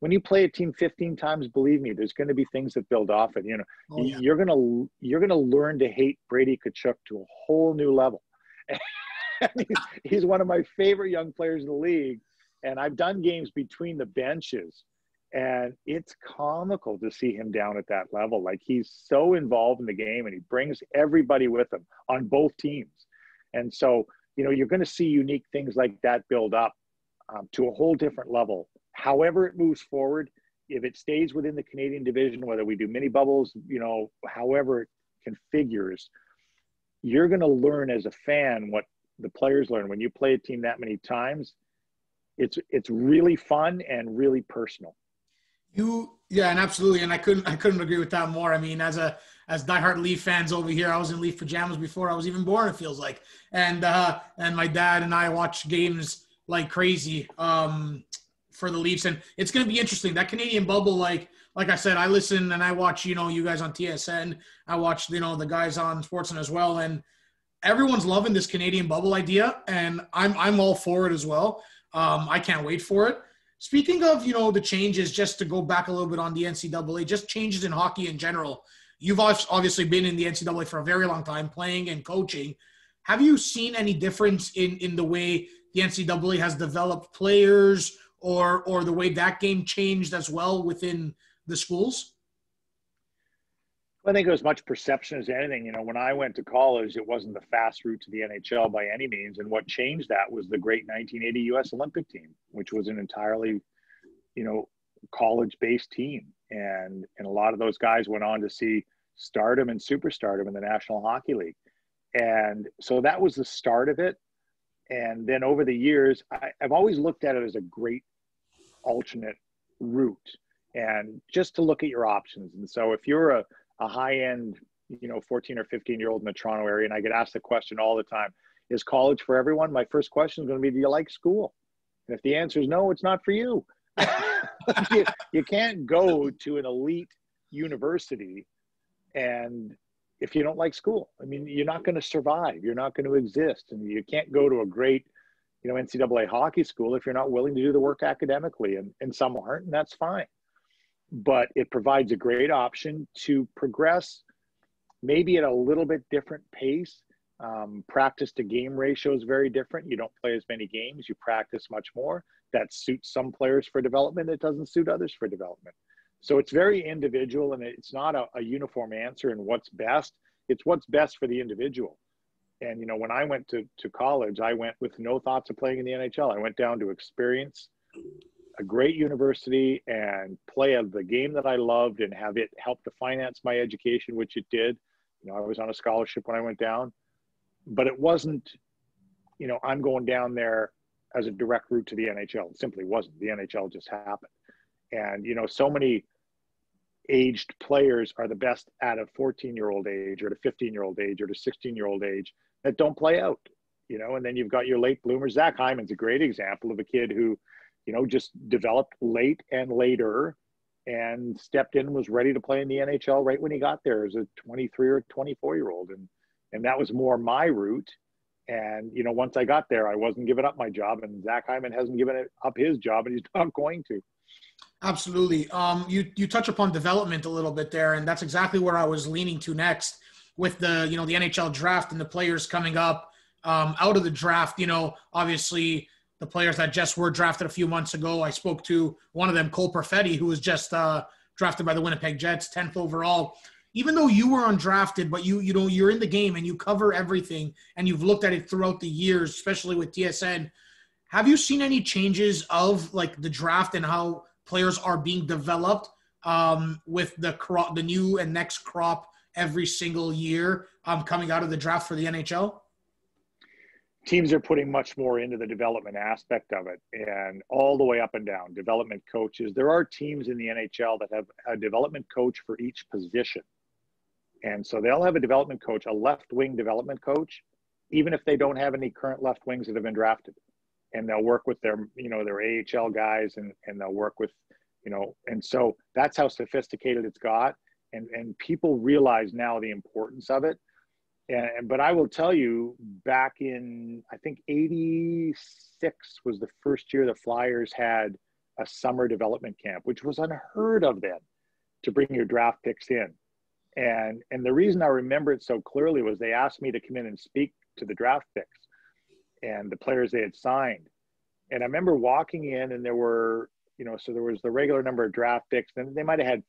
When you play a team 15 times, believe me, there's going to be things that build off it. You know, oh, yeah. you're gonna you're gonna learn to hate Brady Tkachuk to a whole new level. he's, he's one of my favorite young players in the league, and I've done games between the benches and it's comical to see him down at that level. Like he's so involved in the game and he brings everybody with him on both teams. And so, you know, you're going to see unique things like that build up um, to a whole different level. However, it moves forward, if it stays within the Canadian division, whether we do mini bubbles, you know, however it configures, you're going to learn as a fan what the players learn when you play a team that many times. It's it's really fun and really personal. You yeah, and absolutely, and I couldn't I couldn't agree with that more. I mean, as a as diehard Leaf fans over here, I was in Leaf pajamas before I was even born. It feels like, and uh, and my dad and I watch games like crazy um, for the Leafs, and it's going to be interesting. That Canadian bubble, like like I said, I listen and I watch you know you guys on TSN. I watch you know the guys on Sportsnet as well, and everyone's loving this Canadian bubble idea, and I'm I'm all for it as well. Um, I can't wait for it. Speaking of, you know, the changes, just to go back a little bit on the NCAA, just changes in hockey in general. You've obviously been in the NCAA for a very long time, playing and coaching. Have you seen any difference in in the way the NCAA has developed players, or or the way that game changed as well within the schools? I think it was much perception as anything. You know, when I went to college, it wasn't the fast route to the NHL by any means. And what changed that was the great 1980 U.S. Olympic team, which was an entirely, you know, college-based team. And and a lot of those guys went on to see stardom and superstardom in the National Hockey League. And so that was the start of it. And then over the years, I, I've always looked at it as a great alternate route and just to look at your options. And so if you're a a high end, you know, 14 or 15 year old in the Toronto area, and I get asked the question all the time is college for everyone? My first question is going to be, do you like school? And if the answer is no, it's not for you. you, you can't go to an elite university and if you don't like school, I mean, you're not going to survive. You're not going to exist. And you can't go to a great, you know, NCAA hockey school if you're not willing to do the work academically. And, and some aren't, and that's fine but it provides a great option to progress maybe at a little bit different pace. Um, practice to game ratio is very different. You don't play as many games, you practice much more. That suits some players for development, it doesn't suit others for development. So it's very individual and it's not a, a uniform answer in what's best. It's what's best for the individual. And, you know, when I went to, to college, I went with no thoughts of playing in the NHL. I went down to experience a great university and play of the game that I loved and have it help to finance my education, which it did. You know, I was on a scholarship when I went down, but it wasn't, you know, I'm going down there as a direct route to the NHL. It simply wasn't. The NHL just happened. And, you know, so many aged players are the best at a 14 year old age or a 15 year old age or a 16 year old age that don't play out, you know, and then you've got your late bloomers. Zach Hyman's a great example of a kid who, you know, just developed late and later and stepped in was ready to play in the NHL right when he got there as a 23 or 24 year old. And, and that was more my route. And, you know, once I got there, I wasn't giving up my job and Zach Hyman hasn't given up his job and he's not going to. Absolutely. Um, you, you touch upon development a little bit there, and that's exactly where I was leaning to next with the, you know, the NHL draft and the players coming up um, out of the draft, you know, obviously the players that just were drafted a few months ago. I spoke to one of them, Cole Perfetti, who was just uh, drafted by the Winnipeg Jets, 10th overall. even though you were undrafted, but you you know you're in the game and you cover everything and you've looked at it throughout the years, especially with TSN. Have you seen any changes of like the draft and how players are being developed um, with the crop, the new and next crop every single year um, coming out of the draft for the NHL? Teams are putting much more into the development aspect of it and all the way up and down. Development coaches. There are teams in the NHL that have a development coach for each position. And so they'll have a development coach, a left wing development coach, even if they don't have any current left wings that have been drafted. And they'll work with their, you know, their AHL guys and, and they'll work with, you know, and so that's how sophisticated it's got. And, and people realize now the importance of it. And, but I will tell you, back in, I think 86 was the first year the Flyers had a summer development camp, which was unheard of then to bring your draft picks in and and the reason I remember it so clearly was they asked me to come in and speak to the draft picks and the players they had signed. And I remember walking in and there were, you know, so there was the regular number of draft picks, then they might have had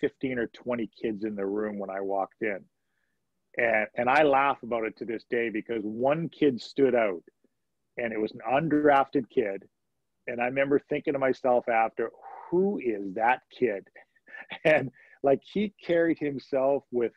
15 or 20 kids in the room when I walked in. And and I laugh about it to this day because one kid stood out and it was an undrafted kid. And I remember thinking to myself after, who is that kid? And like he carried himself with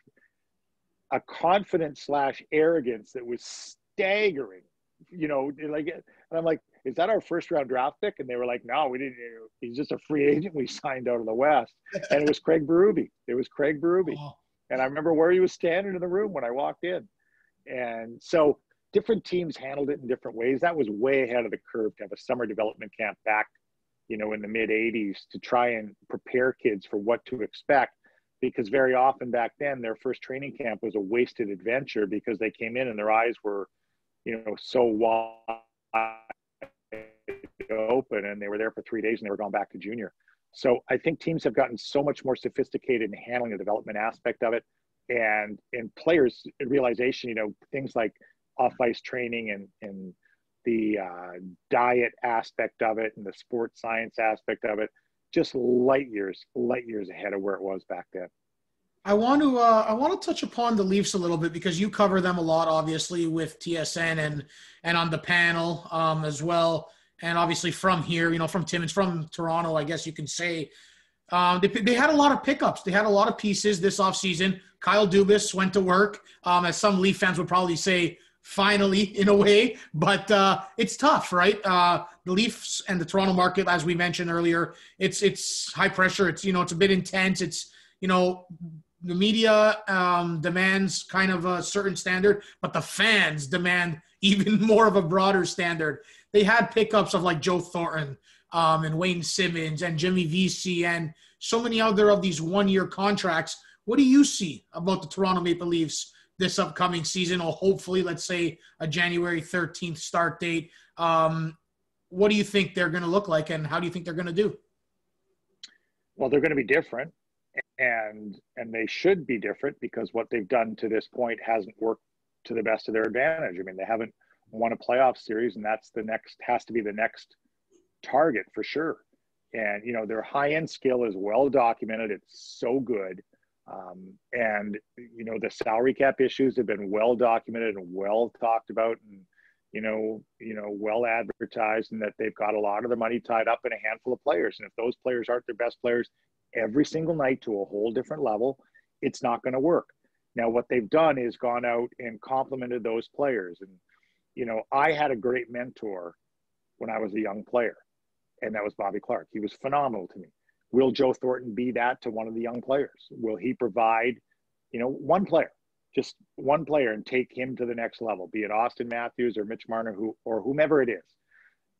a confidence slash arrogance that was staggering you know like and i'm like is that our first round draft pick? And they were like no we didn't he's just a free agent. We signed out of the west. And it was craig berube. It was craig berube. Oh. and i remember where he was standing in the room when i walked in. And so different teams handled it in different ways. That was way ahead of the curve to have a summer development camp back you know, in the mid 80s to try and prepare kids for what to expect. Because very often back then, their first training camp was a wasted adventure because they came in and their eyes were, you know, so wide open and they were there for three days and they were going back to junior. So I think teams have gotten so much more sophisticated in handling the development aspect of it. And in players realization, you know, things like off ice training and, and the uh, diet aspect of it and the sports science aspect of it just light years light years ahead of where it was back then i want to uh, i want to touch upon the leafs a little bit because you cover them a lot obviously with tsn and and on the panel um, as well and obviously from here you know from timmins from toronto i guess you can say um, they, they had a lot of pickups they had a lot of pieces this offseason kyle dubas went to work um, as some leaf fans would probably say finally in a way, but uh, it's tough, right? Uh, the Leafs and the Toronto market, as we mentioned earlier, it's it's high pressure. It's you know it's a bit intense. It's you know the media um, demands kind of a certain standard, but the fans demand even more of a broader standard. They had pickups of like Joe Thornton um, and Wayne Simmonds and Jimmy Vesey and so many other of these one-year contracts. What do you see about the Toronto Maple Leafs this upcoming season, or hopefully, let's say, a January 13th start date. Um, what do you think they're going to look like, and how do you think they're going to do? Well, they're going to be different, and and they should be different because what they've done to this point hasn't worked to the best of their advantage. I mean, they haven't won a playoff series, and that's the next has to be the next target for sure. And you know, their high end skill is well documented. It's so good um, and you know the salary cap issues have been well documented and well talked about, and you know, you know, well advertised, and that they've got a lot of their money tied up in a handful of players. And if those players aren't their best players every single night to a whole different level, it's not going to work. Now, what they've done is gone out and complimented those players. And you know, I had a great mentor when I was a young player, and that was Bobby Clarke. He was phenomenal to me. Will Joe Thornton be that to one of the young players? Will he provide, you know, one player, just one player, and take him to the next level, be it Auston Matthews or Mitch Marner, who or whomever it is,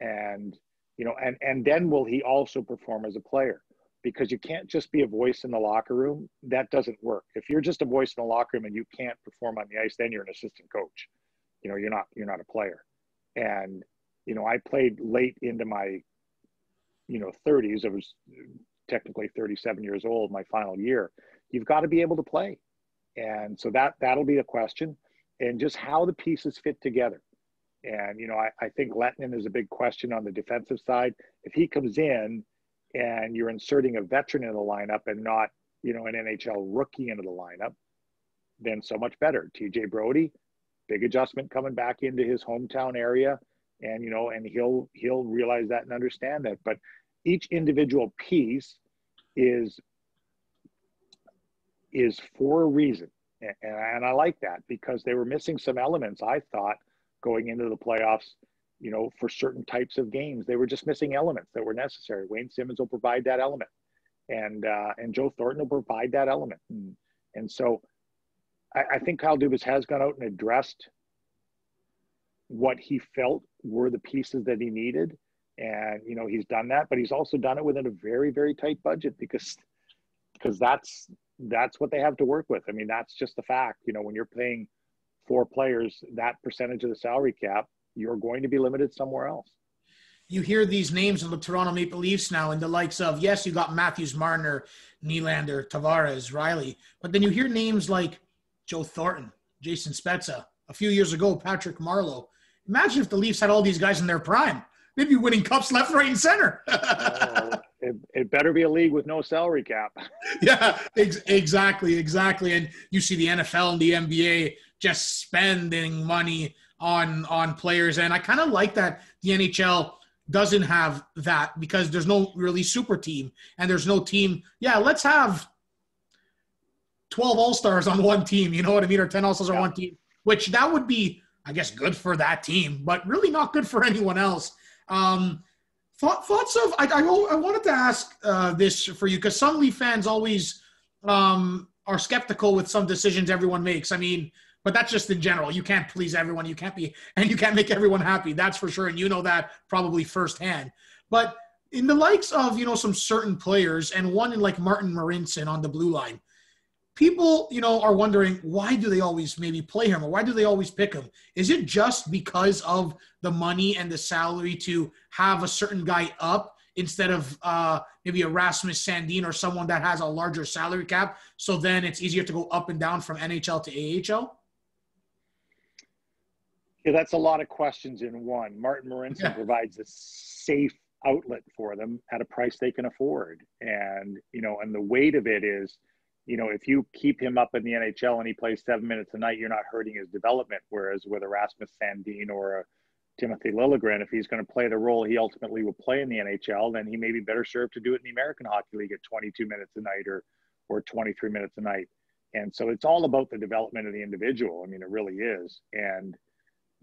and you know, and and then will he also perform as a player? Because you can't just be a voice in the locker room. That doesn't work. If you're just a voice in the locker room and you can't perform on the ice, then you're an assistant coach. You know, you're not you're not a player. And you know, I played late into my you know 30s. I was technically 37 years old, my final year, you've got to be able to play. And so that that'll be a question, and just how the pieces fit together. And you know, I, I think Lehtonen is a big question on the defensive side. If he comes in and you're inserting a veteran in the lineup and not you know, an NHL rookie into the lineup, then so much better. TJ Brodie, big adjustment coming back into his hometown area, and you know, and he'll he'll realize that and understand that. But each individual piece is is for a reason, and, and I like that because they were missing some elements. I thought going into the playoffs you know, for certain types of games. They were just missing elements that were necessary. Wayne Simmonds will provide that element, and uh, and Joe Thornton will provide that element. And, and so, I, I think Kyle Dubas has gone out and addressed what he felt were the pieces that he needed, and you know he's done that. But he's also done it within a very very tight budget because because that's that's what they have to work with. I mean, that's just the fact. You know, when you're paying four players that percentage of the salary cap you're going to be limited somewhere else. You hear these names of the Toronto Maple Leafs now, and the likes of yes, you got Matthews, Marner, Nylander, Tavares, Rielly, but then you hear names like Joe Thornton, Jason Spezza, a few years ago, Patrick Marleau. Imagine if the Leafs had all these guys in their prime. They'd be winning cups left, right, and center. uh, it, it, better be a league with no salary cap. yeah, ex- exactly, exactly. And you see the NFL and the NBA just spending money on on players, and I kind of like that the NHL doesn't have that because there's no really super team and there's no team. Yeah, let's have 12 All Stars on one team. You know what I mean? Or 10 All Stars yeah. on one team, which that would be, I guess, good for that team, but really not good for anyone else. Um, thought, thoughts of, I, I, I wanted to ask uh, this for you because some Leaf fans always um, are skeptical with some decisions everyone makes. I mean, but that's just in general. You can't please everyone. You can't be, and you can't make everyone happy. That's for sure. And you know that probably firsthand. But in the likes of, you know, some certain players and one in like Martin Marincin on the blue line, people, you know, are wondering why do they always maybe play him or why do they always pick him? Is it just because of the money and the salary to have a certain guy up instead of uh, maybe a Rasmus Sandin or someone that has a larger salary cap? So then it's easier to go up and down from NHL to AHL? Yeah, that's a lot of questions in one. Martin Marincin yeah. provides a safe outlet for them at a price they can afford. And, you know, and the weight of it is, you know, if you keep him up in the NHL and he plays seven minutes a night, you're not hurting his development. Whereas with Erasmus Sandin or a Timothy Liljegren, if he's going to play the role he ultimately will play in the NHL, then he may be better served to do it in the American Hockey League at 22 minutes a night or, or 23 minutes a night. And so it's all about the development of the individual. I mean, it really is. And,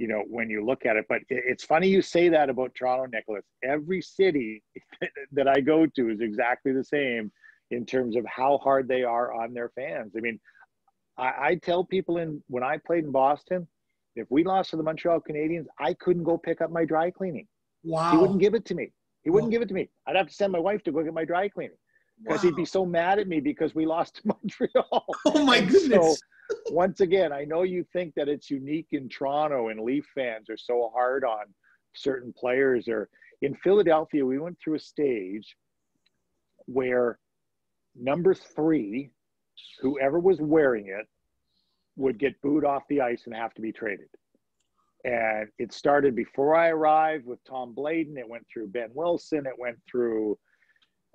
you know, when you look at it. But it's funny you say that about Toronto, Nicholas. Every city that I go to is exactly the same in terms of how hard they are on their fans. I mean, I, I tell people in when I played in Boston, if we lost to the Montreal Canadiens, I couldn't go pick up my dry cleaning. Wow. He wouldn't give it to me. He wouldn't wow. give it to me. I'd have to send my wife to go get my dry cleaning because wow. he'd be so mad at me because we lost to Montreal. Oh my goodness. So, once again, I know you think that it's unique in Toronto and Leaf fans are so hard on certain players. Or in Philadelphia, we went through a stage where number three, whoever was wearing it, would get booed off the ice and have to be traded. And it started before I arrived with Tom Bladon. It went through Behn Wilson. It went through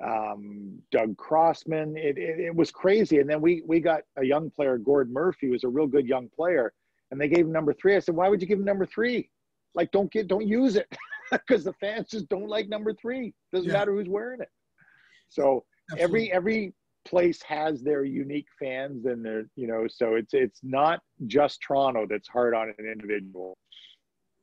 um, Doug Crossman. It, it, it, was crazy. And then we, we got a young player, Gord Murphy, was a real good young player. And they gave him number three. I said, why would you give him number three? Like, don't get, don't use it because the fans just don't like number three. Doesn't yeah. matter who's wearing it. So Absolutely. every, every place has their unique fans and their, you know, so it's, it's not just Toronto that's hard on an individual.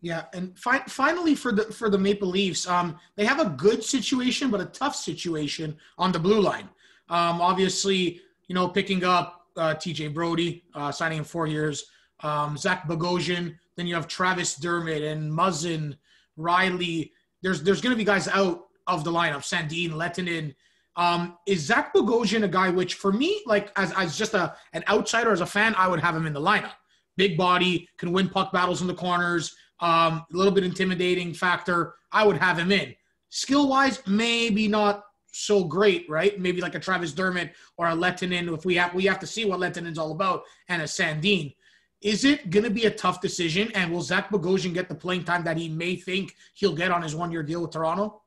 Yeah, and fi- finally for the for the Maple Leafs, um, they have a good situation but a tough situation on the blue line. Um, obviously, you know, picking up uh, T.J. Brodie, uh, signing him four years. Um, Zach Bogosian. Then you have Travis Dermott and Muzzin, Rielly. There's there's going to be guys out of the lineup. Sandin, Lehtonen. Um, is Zach Bogosian a guy which, for me, like as, as just a an outsider as a fan, I would have him in the lineup. Big body, can win puck battles in the corners um, a little bit intimidating factor. I would have him in. Skill wise, maybe not so great, right? Maybe like a Travis Dermott or a Lehtonen. If we have we have to see what Lehtonen's all about, and a Sandin. Is it going to be a tough decision? And will Zach Bogosian get the playing time that he may think he'll get on his one year deal with Toronto?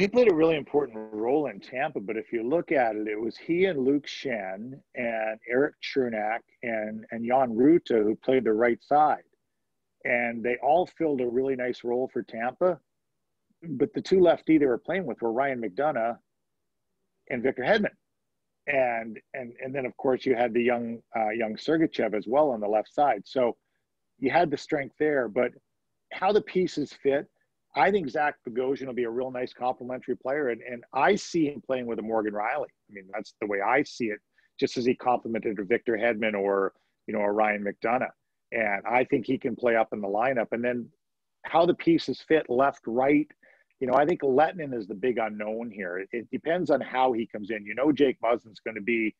He played a really important role in Tampa, but if you look at it, it was he and Luke Schenn and Erik Cernak and, and Jan Rutta who played the right side. And they all filled a really nice role for Tampa. But the two lefty they were playing with were Ryan McDonagh and Victor Hedman. And and and then of course you had the young uh, young Sergachev as well on the left side. So you had the strength there, but how the pieces fit, I think Zach Bogosian will be a real nice complementary player. And, and I see him playing with a Morgan Rielly. I mean, that's the way I see it, just as he complemented a Victor Hedman or, you know, a Ryan McDonagh, And I think he can play up in the lineup. And then how the pieces fit left, right. You know, I think Lehtonen is the big unknown here. It, it depends on how he comes in. You know, Jake Muzzin's going to be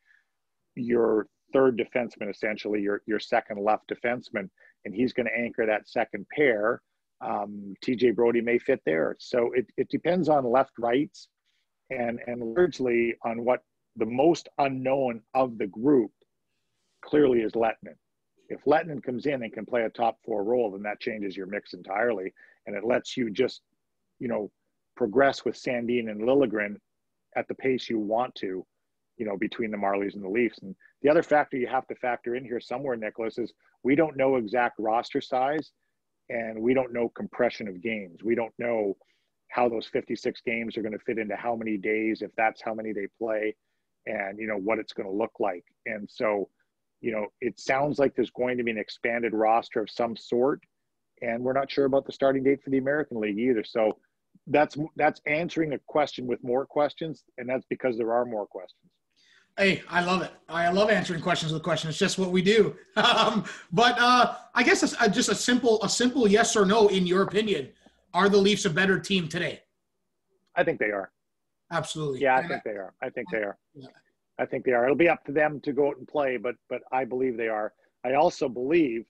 your third defenseman, essentially, your, your second left defenseman, and he's going to anchor that second pair um, TJ Brodie may fit there. So it, it depends on left rights and, and largely on what the most unknown of the group clearly is Lehtonen. If Lehtonen comes in and can play a top four role, then that changes your mix entirely. And it lets you just, you know, progress with Sandin and Liljegren at the pace you want to, you know, between the Marlies and the Leafs. And the other factor you have to factor in here somewhere, Nicholas, is we don't know exact roster size and we don't know compression of games. We don't know how those 56 games are going to fit into how many days, if that's how many they play, and you know what it's going to look like. And so, you know, it sounds like there's going to be an expanded roster of some sort, and we're not sure about the starting date for the American League either. So that's that's answering a question with more questions, and that's because there are more questions. Hey, I love it. I love answering questions with questions. It's just what we do. Um, but uh, I guess it's uh, just a simple, a simple yes or no. In your opinion, are the Leafs a better team today? I think they are. Absolutely. Yeah, I and think I, they are. I think they are. Yeah. I think they are. It'll be up to them to go out and play, but but I believe they are. I also believe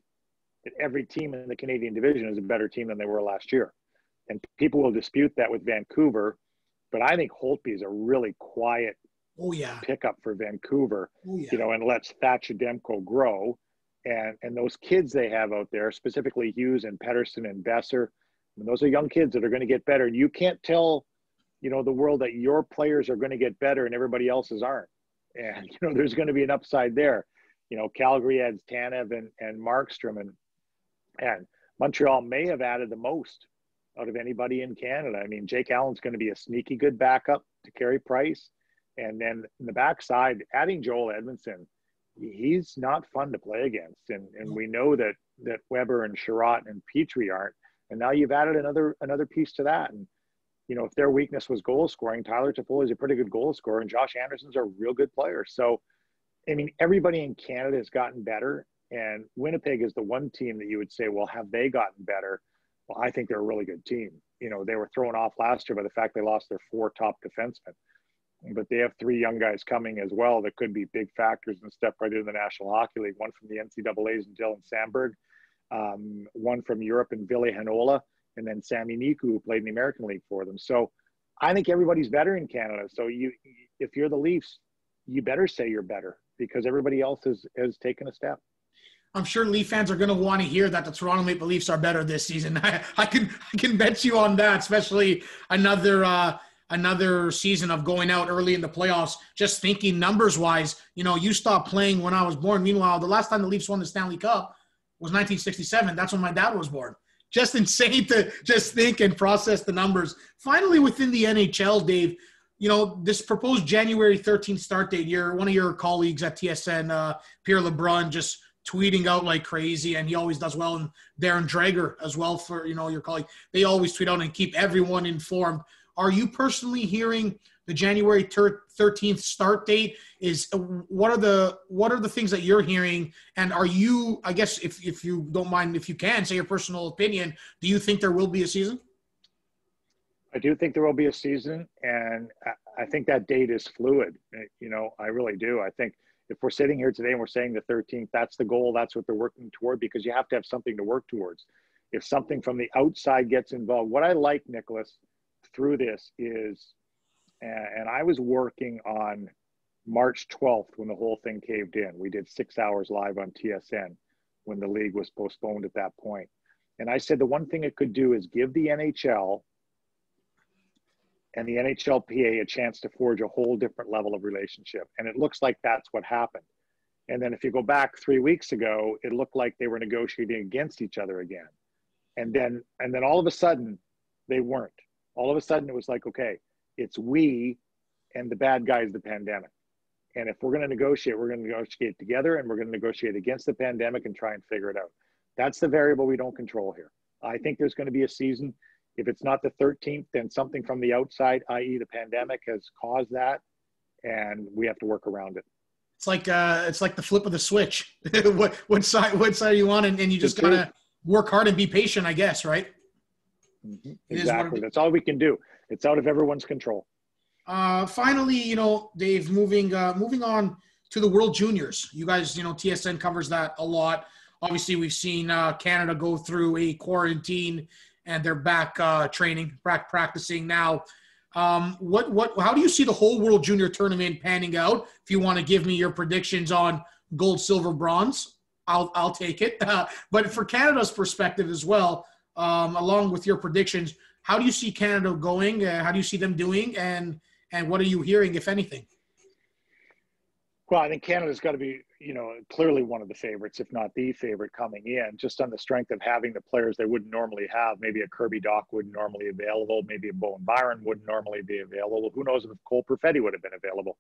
that every team in the Canadian division is a better team than they were last year, and people will dispute that with Vancouver. But I think Holtby is a really quiet oh yeah pickup for Vancouver. Oh, yeah. You know, and lets Thatcher Demko grow. And and those kids they have out there, specifically Hughes and Pettersson and Boeser, I mean, those are young kids that are going to get better. And you can't tell, you know, the world that your players are going to get better and everybody else's aren't. And you know, there's going to be an upside there. You know, Calgary adds Tanev and, and Markstrom and and Montreal may have added the most out of anybody in Canada. I mean, Jake Allen's going to be a sneaky good backup to Carey Price. And then in the backside, adding Joel Edmundson, he's not fun to play against. And and we know that that Weber and Chiarot and Petry aren't. And now you've added another another piece to that. And you know, if their weakness was goal scoring, Tyler Toffoli is a pretty good goal scorer, and Josh Anderson's a real good player. So, I mean, everybody in Canada has gotten better, and Winnipeg is the one team that you would say, well, have they gotten better? Well, I think they're a really good team. You know, they were thrown off last year by the fact they lost their four top defensemen but they have three young guys coming as well that could be big factors and step right into the National Hockey League. One from the NCAA's and Dylan Samberg, um, one from Europe and Ville Heinola, and then Sami Niku, who played in the American League for them. So I think everybody's better in Canada. So you, if you're the Leafs, you better say you're better because everybody else has, has taken a step. I'm sure Leaf fans are going to want to hear that the Toronto Maple Leafs are better this season. I, I can I can bet you on that, especially another uh, another season of going out early in the playoffs, just thinking numbers wise, you know, you stopped playing when I was born. Meanwhile, the last time the Leafs won the Stanley Cup was 1967. That's when my dad was born. Just insane to just think and process the numbers. Finally, within the NHL, Dave, you know, this proposed January 13th start date, you're one of your colleagues at TSN, uh, Pierre LeBrun, just tweeting out like crazy, and he always does well. And Darren Dreger as well for, you know, your colleague. They always tweet out and keep everyone informed. Are you personally hearing the January 13th start date? Is what are the what are the things that you're hearing? And are you, I guess, if if you don't mind, if you can say your personal opinion, do you think there will be a season? I do think there will be a season, and I think that date is fluid. You know, I really do. I think if we're sitting here today and we're saying the 13th, that's the goal, that's what they're working toward, because you have to have something to work towards. If something from the outside gets involved, what I like, Nicholas, through this is, and I was working on March 12th when the whole thing caved in. We did six hours live on TSN when the league was postponed at that point. And I said the one thing it could do is give the NHL and the NHLPA a chance to forge a whole different level of relationship. And it looks like that's what happened. And then if you go back three weeks ago, it looked like they were negotiating against each other again. And then and then all of a sudden they weren't. All of a sudden it was like, okay, it's we and the bad guy is the pandemic. And if we're going to negotiate, we're going to negotiate together and we're going to negotiate against the pandemic and try and figure it out. That's the variable we don't control here. I think there's going to be a season. If it's not the 13th, then something from the outside, i.e., the pandemic, has caused that, and we have to work around it. It's like uh, it's like the flip of the switch. what what side what side are you on? and, and you just gotta work hard and be patient, I guess, right? Mm-hmm. Exactly. That's all we can do. It's out of everyone's control. Uh, finally, you know, Dave, moving uh, moving on to the World Juniors. You guys, you know, TSN covers that a lot. Obviously, we've seen uh, Canada go through a quarantine, and they're back uh, training, back practicing now. Um, what what? How do you see the whole World Junior tournament panning out? If you want to give me your predictions on gold, silver, bronze, I'll I'll take it. Uh, but for Canada's perspective as well, um, along with your predictions, how do you see Canada going? Uh, how do you see them doing? And and what are you hearing, if anything? Well, I think Canada's got to be, you know, clearly one of the favorites, if not the favorite coming in, just on the strength of having the players they wouldn't normally have. Maybe a Kirby Dach wouldn't normally available. Maybe a Bowen Byram wouldn't normally be available. Who knows if Cole Perfetti would have been available?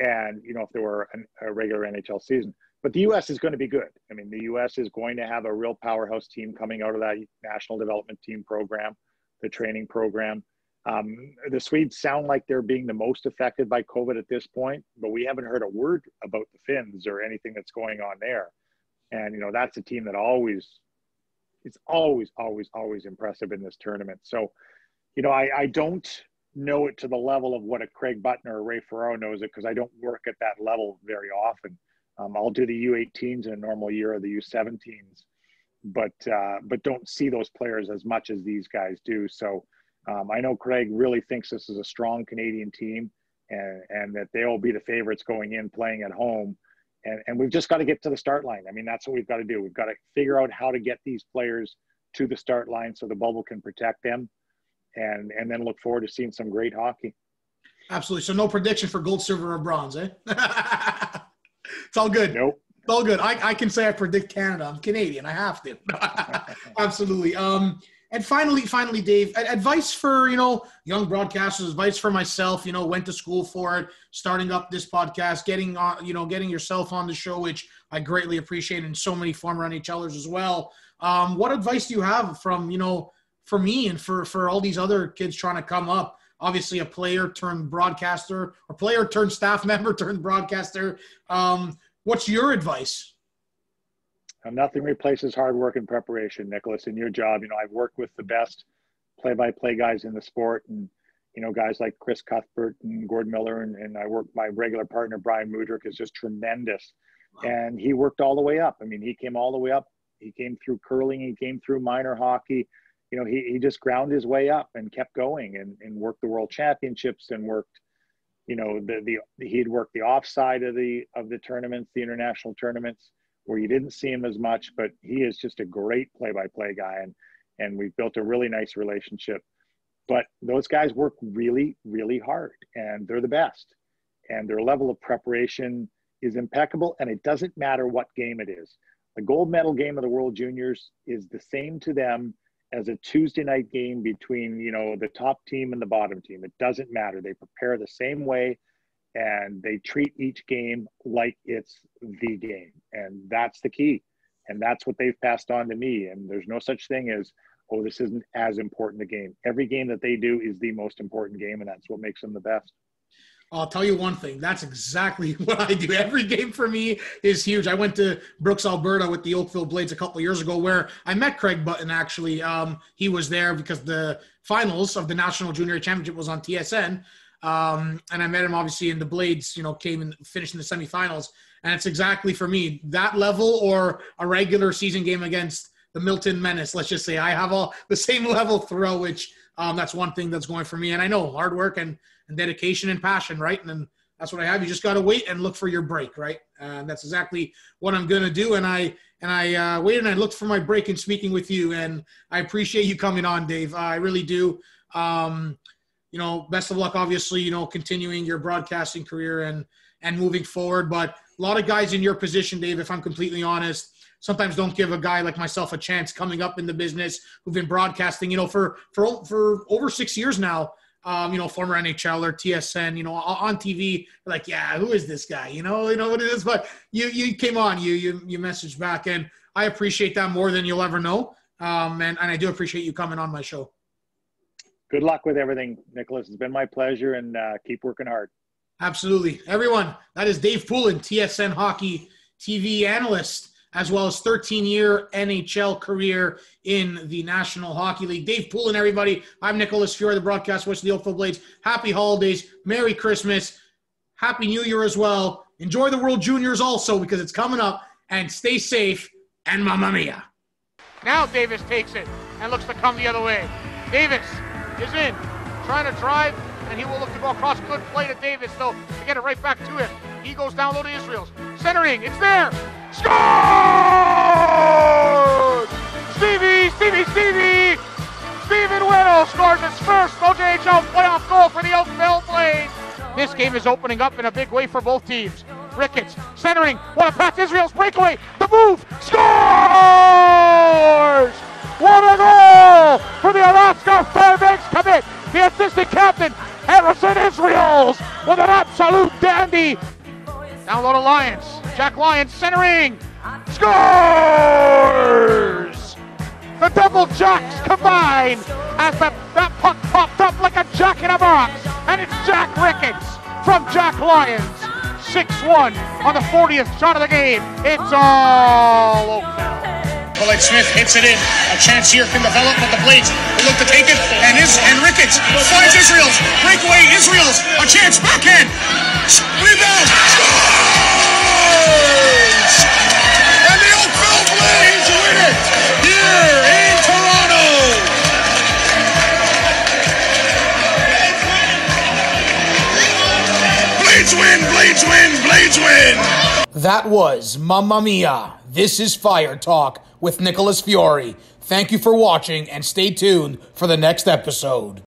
And, you know, if there were an, a regular NHL season. But the U.S. is going to be good. I mean, the U.S. is going to have a real powerhouse team coming out of that national development team program, the training program. Um, the Swedes sound like they're being the most affected by COVID at this point, but we haven't heard a word about the Finns or anything that's going on there. And, you know, that's a team that always, it's always, always, always impressive in this tournament. So, you know, I, I don't know it to the level of what a Craig Button or a Ray Ferraro knows it because I don't work at that level very often. Um, I'll do the U18s in a normal year or the U17s, but uh, but don't see those players as much as these guys do. So um, I know Craig really thinks this is a strong Canadian team and, and that they will be the favorites going in playing at home. And, and we've just got to get to the start line. I mean, that's what we've got to do. We've got to figure out how to get these players to the start line so the bubble can protect them and, and then look forward to seeing some great hockey. Absolutely. So no prediction for gold, silver, or bronze, eh? it's all good. Nope. It's all good. I, I can say I predict Canada. I'm Canadian. I have to. Absolutely. Um, and finally, finally, Dave, advice for you know young broadcasters, advice for myself. You know, went to school for it, starting up this podcast, getting on, you know, getting yourself on the show, which I greatly appreciate, and so many former NHLers as well. Um, what advice do you have from you know for me and for for all these other kids trying to come up? Obviously, a player turned broadcaster, or player turned staff member turned broadcaster. Um, what's your advice? nothing replaces hard work and preparation, Nicholas, in your job. You know, I've worked with the best play-by-play guys in the sport and, you know, guys like Chris Cuthbert and Gord Miller. And, and I work, my regular partner, Bryan Mudryk is just tremendous. Wow. And he worked all the way up. I mean, he came all the way up. He came through curling. He came through minor hockey. You know, he, he just ground his way up and kept going and, and worked the world championships and worked, you know, the, the, he'd worked the offside of the, of the tournaments, the international tournaments where you didn't see him as much, but he is just a great play-by-play guy, and and we've built a really nice relationship. But those guys work really, really hard, and they're the best, and their level of preparation is impeccable. And it doesn't matter what game it is. The gold medal game of the World Juniors is the same to them as a Tuesday night game between you know the top team and the bottom team. It doesn't matter. They prepare the same way and they treat each game like it's the game. And that's the key. And that's what they've passed on to me. And there's no such thing as oh this isn't as important a game. Every game that they do is the most important game and that's what makes them the best I'll tell you one thing. That's exactly what I do. Every game for me is huge. I went to Brooks, Alberta with the Oakville Blades a couple years ago where I met Craig Button actually. Um, he was there because the finals of the National Junior Championship was on TSN. Um, and I met him obviously in the Blades, you know, came and finished in the semifinals. And it's exactly for me that level or a regular season game against the Milton Menace. Let's just say I have all the same level throw, which um, that's one thing that's going for me. And I know hard work and, and dedication and passion, right? And then that's what I have. You just got to wait and look for your break, right? And that's exactly what I'm going to do. And I and I uh, waited and I looked for my break in speaking with you. And I appreciate you coming on, Dave. Uh, I really do. Um, you know, best of luck. Obviously, you know, continuing your broadcasting career and and moving forward. But a lot of guys in your position, Dave, if I'm completely honest, sometimes don't give a guy like myself a chance coming up in the business who've been broadcasting, you know, for for for over six years now. Um, you know, former NHL or TSN, you know, on TV, like, yeah, who is this guy? You know, you know what it is. But you you came on, you you you messaged back, and I appreciate that more than you'll ever know. Um, and, and I do appreciate you coming on my show. Good luck with everything, Nicholas. It's been my pleasure, and uh, keep working hard. Absolutely, everyone. That is Dave Poulin, TSN hockey TV analyst as well as 13 year NHL career in the National Hockey League. Dave Poulin, everybody. I'm Nicholas Fiore, the broadcast voice of the Oakville Blades. Happy holidays, Merry Christmas, Happy New Year as well. Enjoy the World Juniors also because it's coming up, and stay safe and mamma mia. Now Davis takes it and looks to come the other way. Davis is in, trying to drive, and he will look to go across. Good play to Davis, though, to get it right back to him. He goes down low to Israels. Centering, it's there. Score! Stevie, Stevie, Stevie! Stephen Whittle scores his first OJHL playoff goal for the Oakville Blades. This game is opening up in a big way for both teams. Ricketts centering. What a pass. Israels breakaway. The move. Scores! What a goal for the Alaska Fairbanks commit. The assistant captain, Harrison Israels, with an absolute dandy. Down low to Lyons. Jack Lyons centering. Scores! The double jacks combine as the, that puck popped up like a jack in a box. And it's Jack Ricketts from Jack Lyons. 6-1 on the 40th shot of the game. It's all Oakville. Colette Smith hits it in. A chance here can develop, but the Blades will look to take it. And is and Ricketts finds Israels. Breakaway Israels. A chance backhand. Rebound. Scores! And the Oakville Blades win it here in Toronto. Blades win. Blades win. Blades win. That was Mamma Mia. This is Fire Talk with Nicholas Fiore. Thank you for watching and stay tuned for the next episode.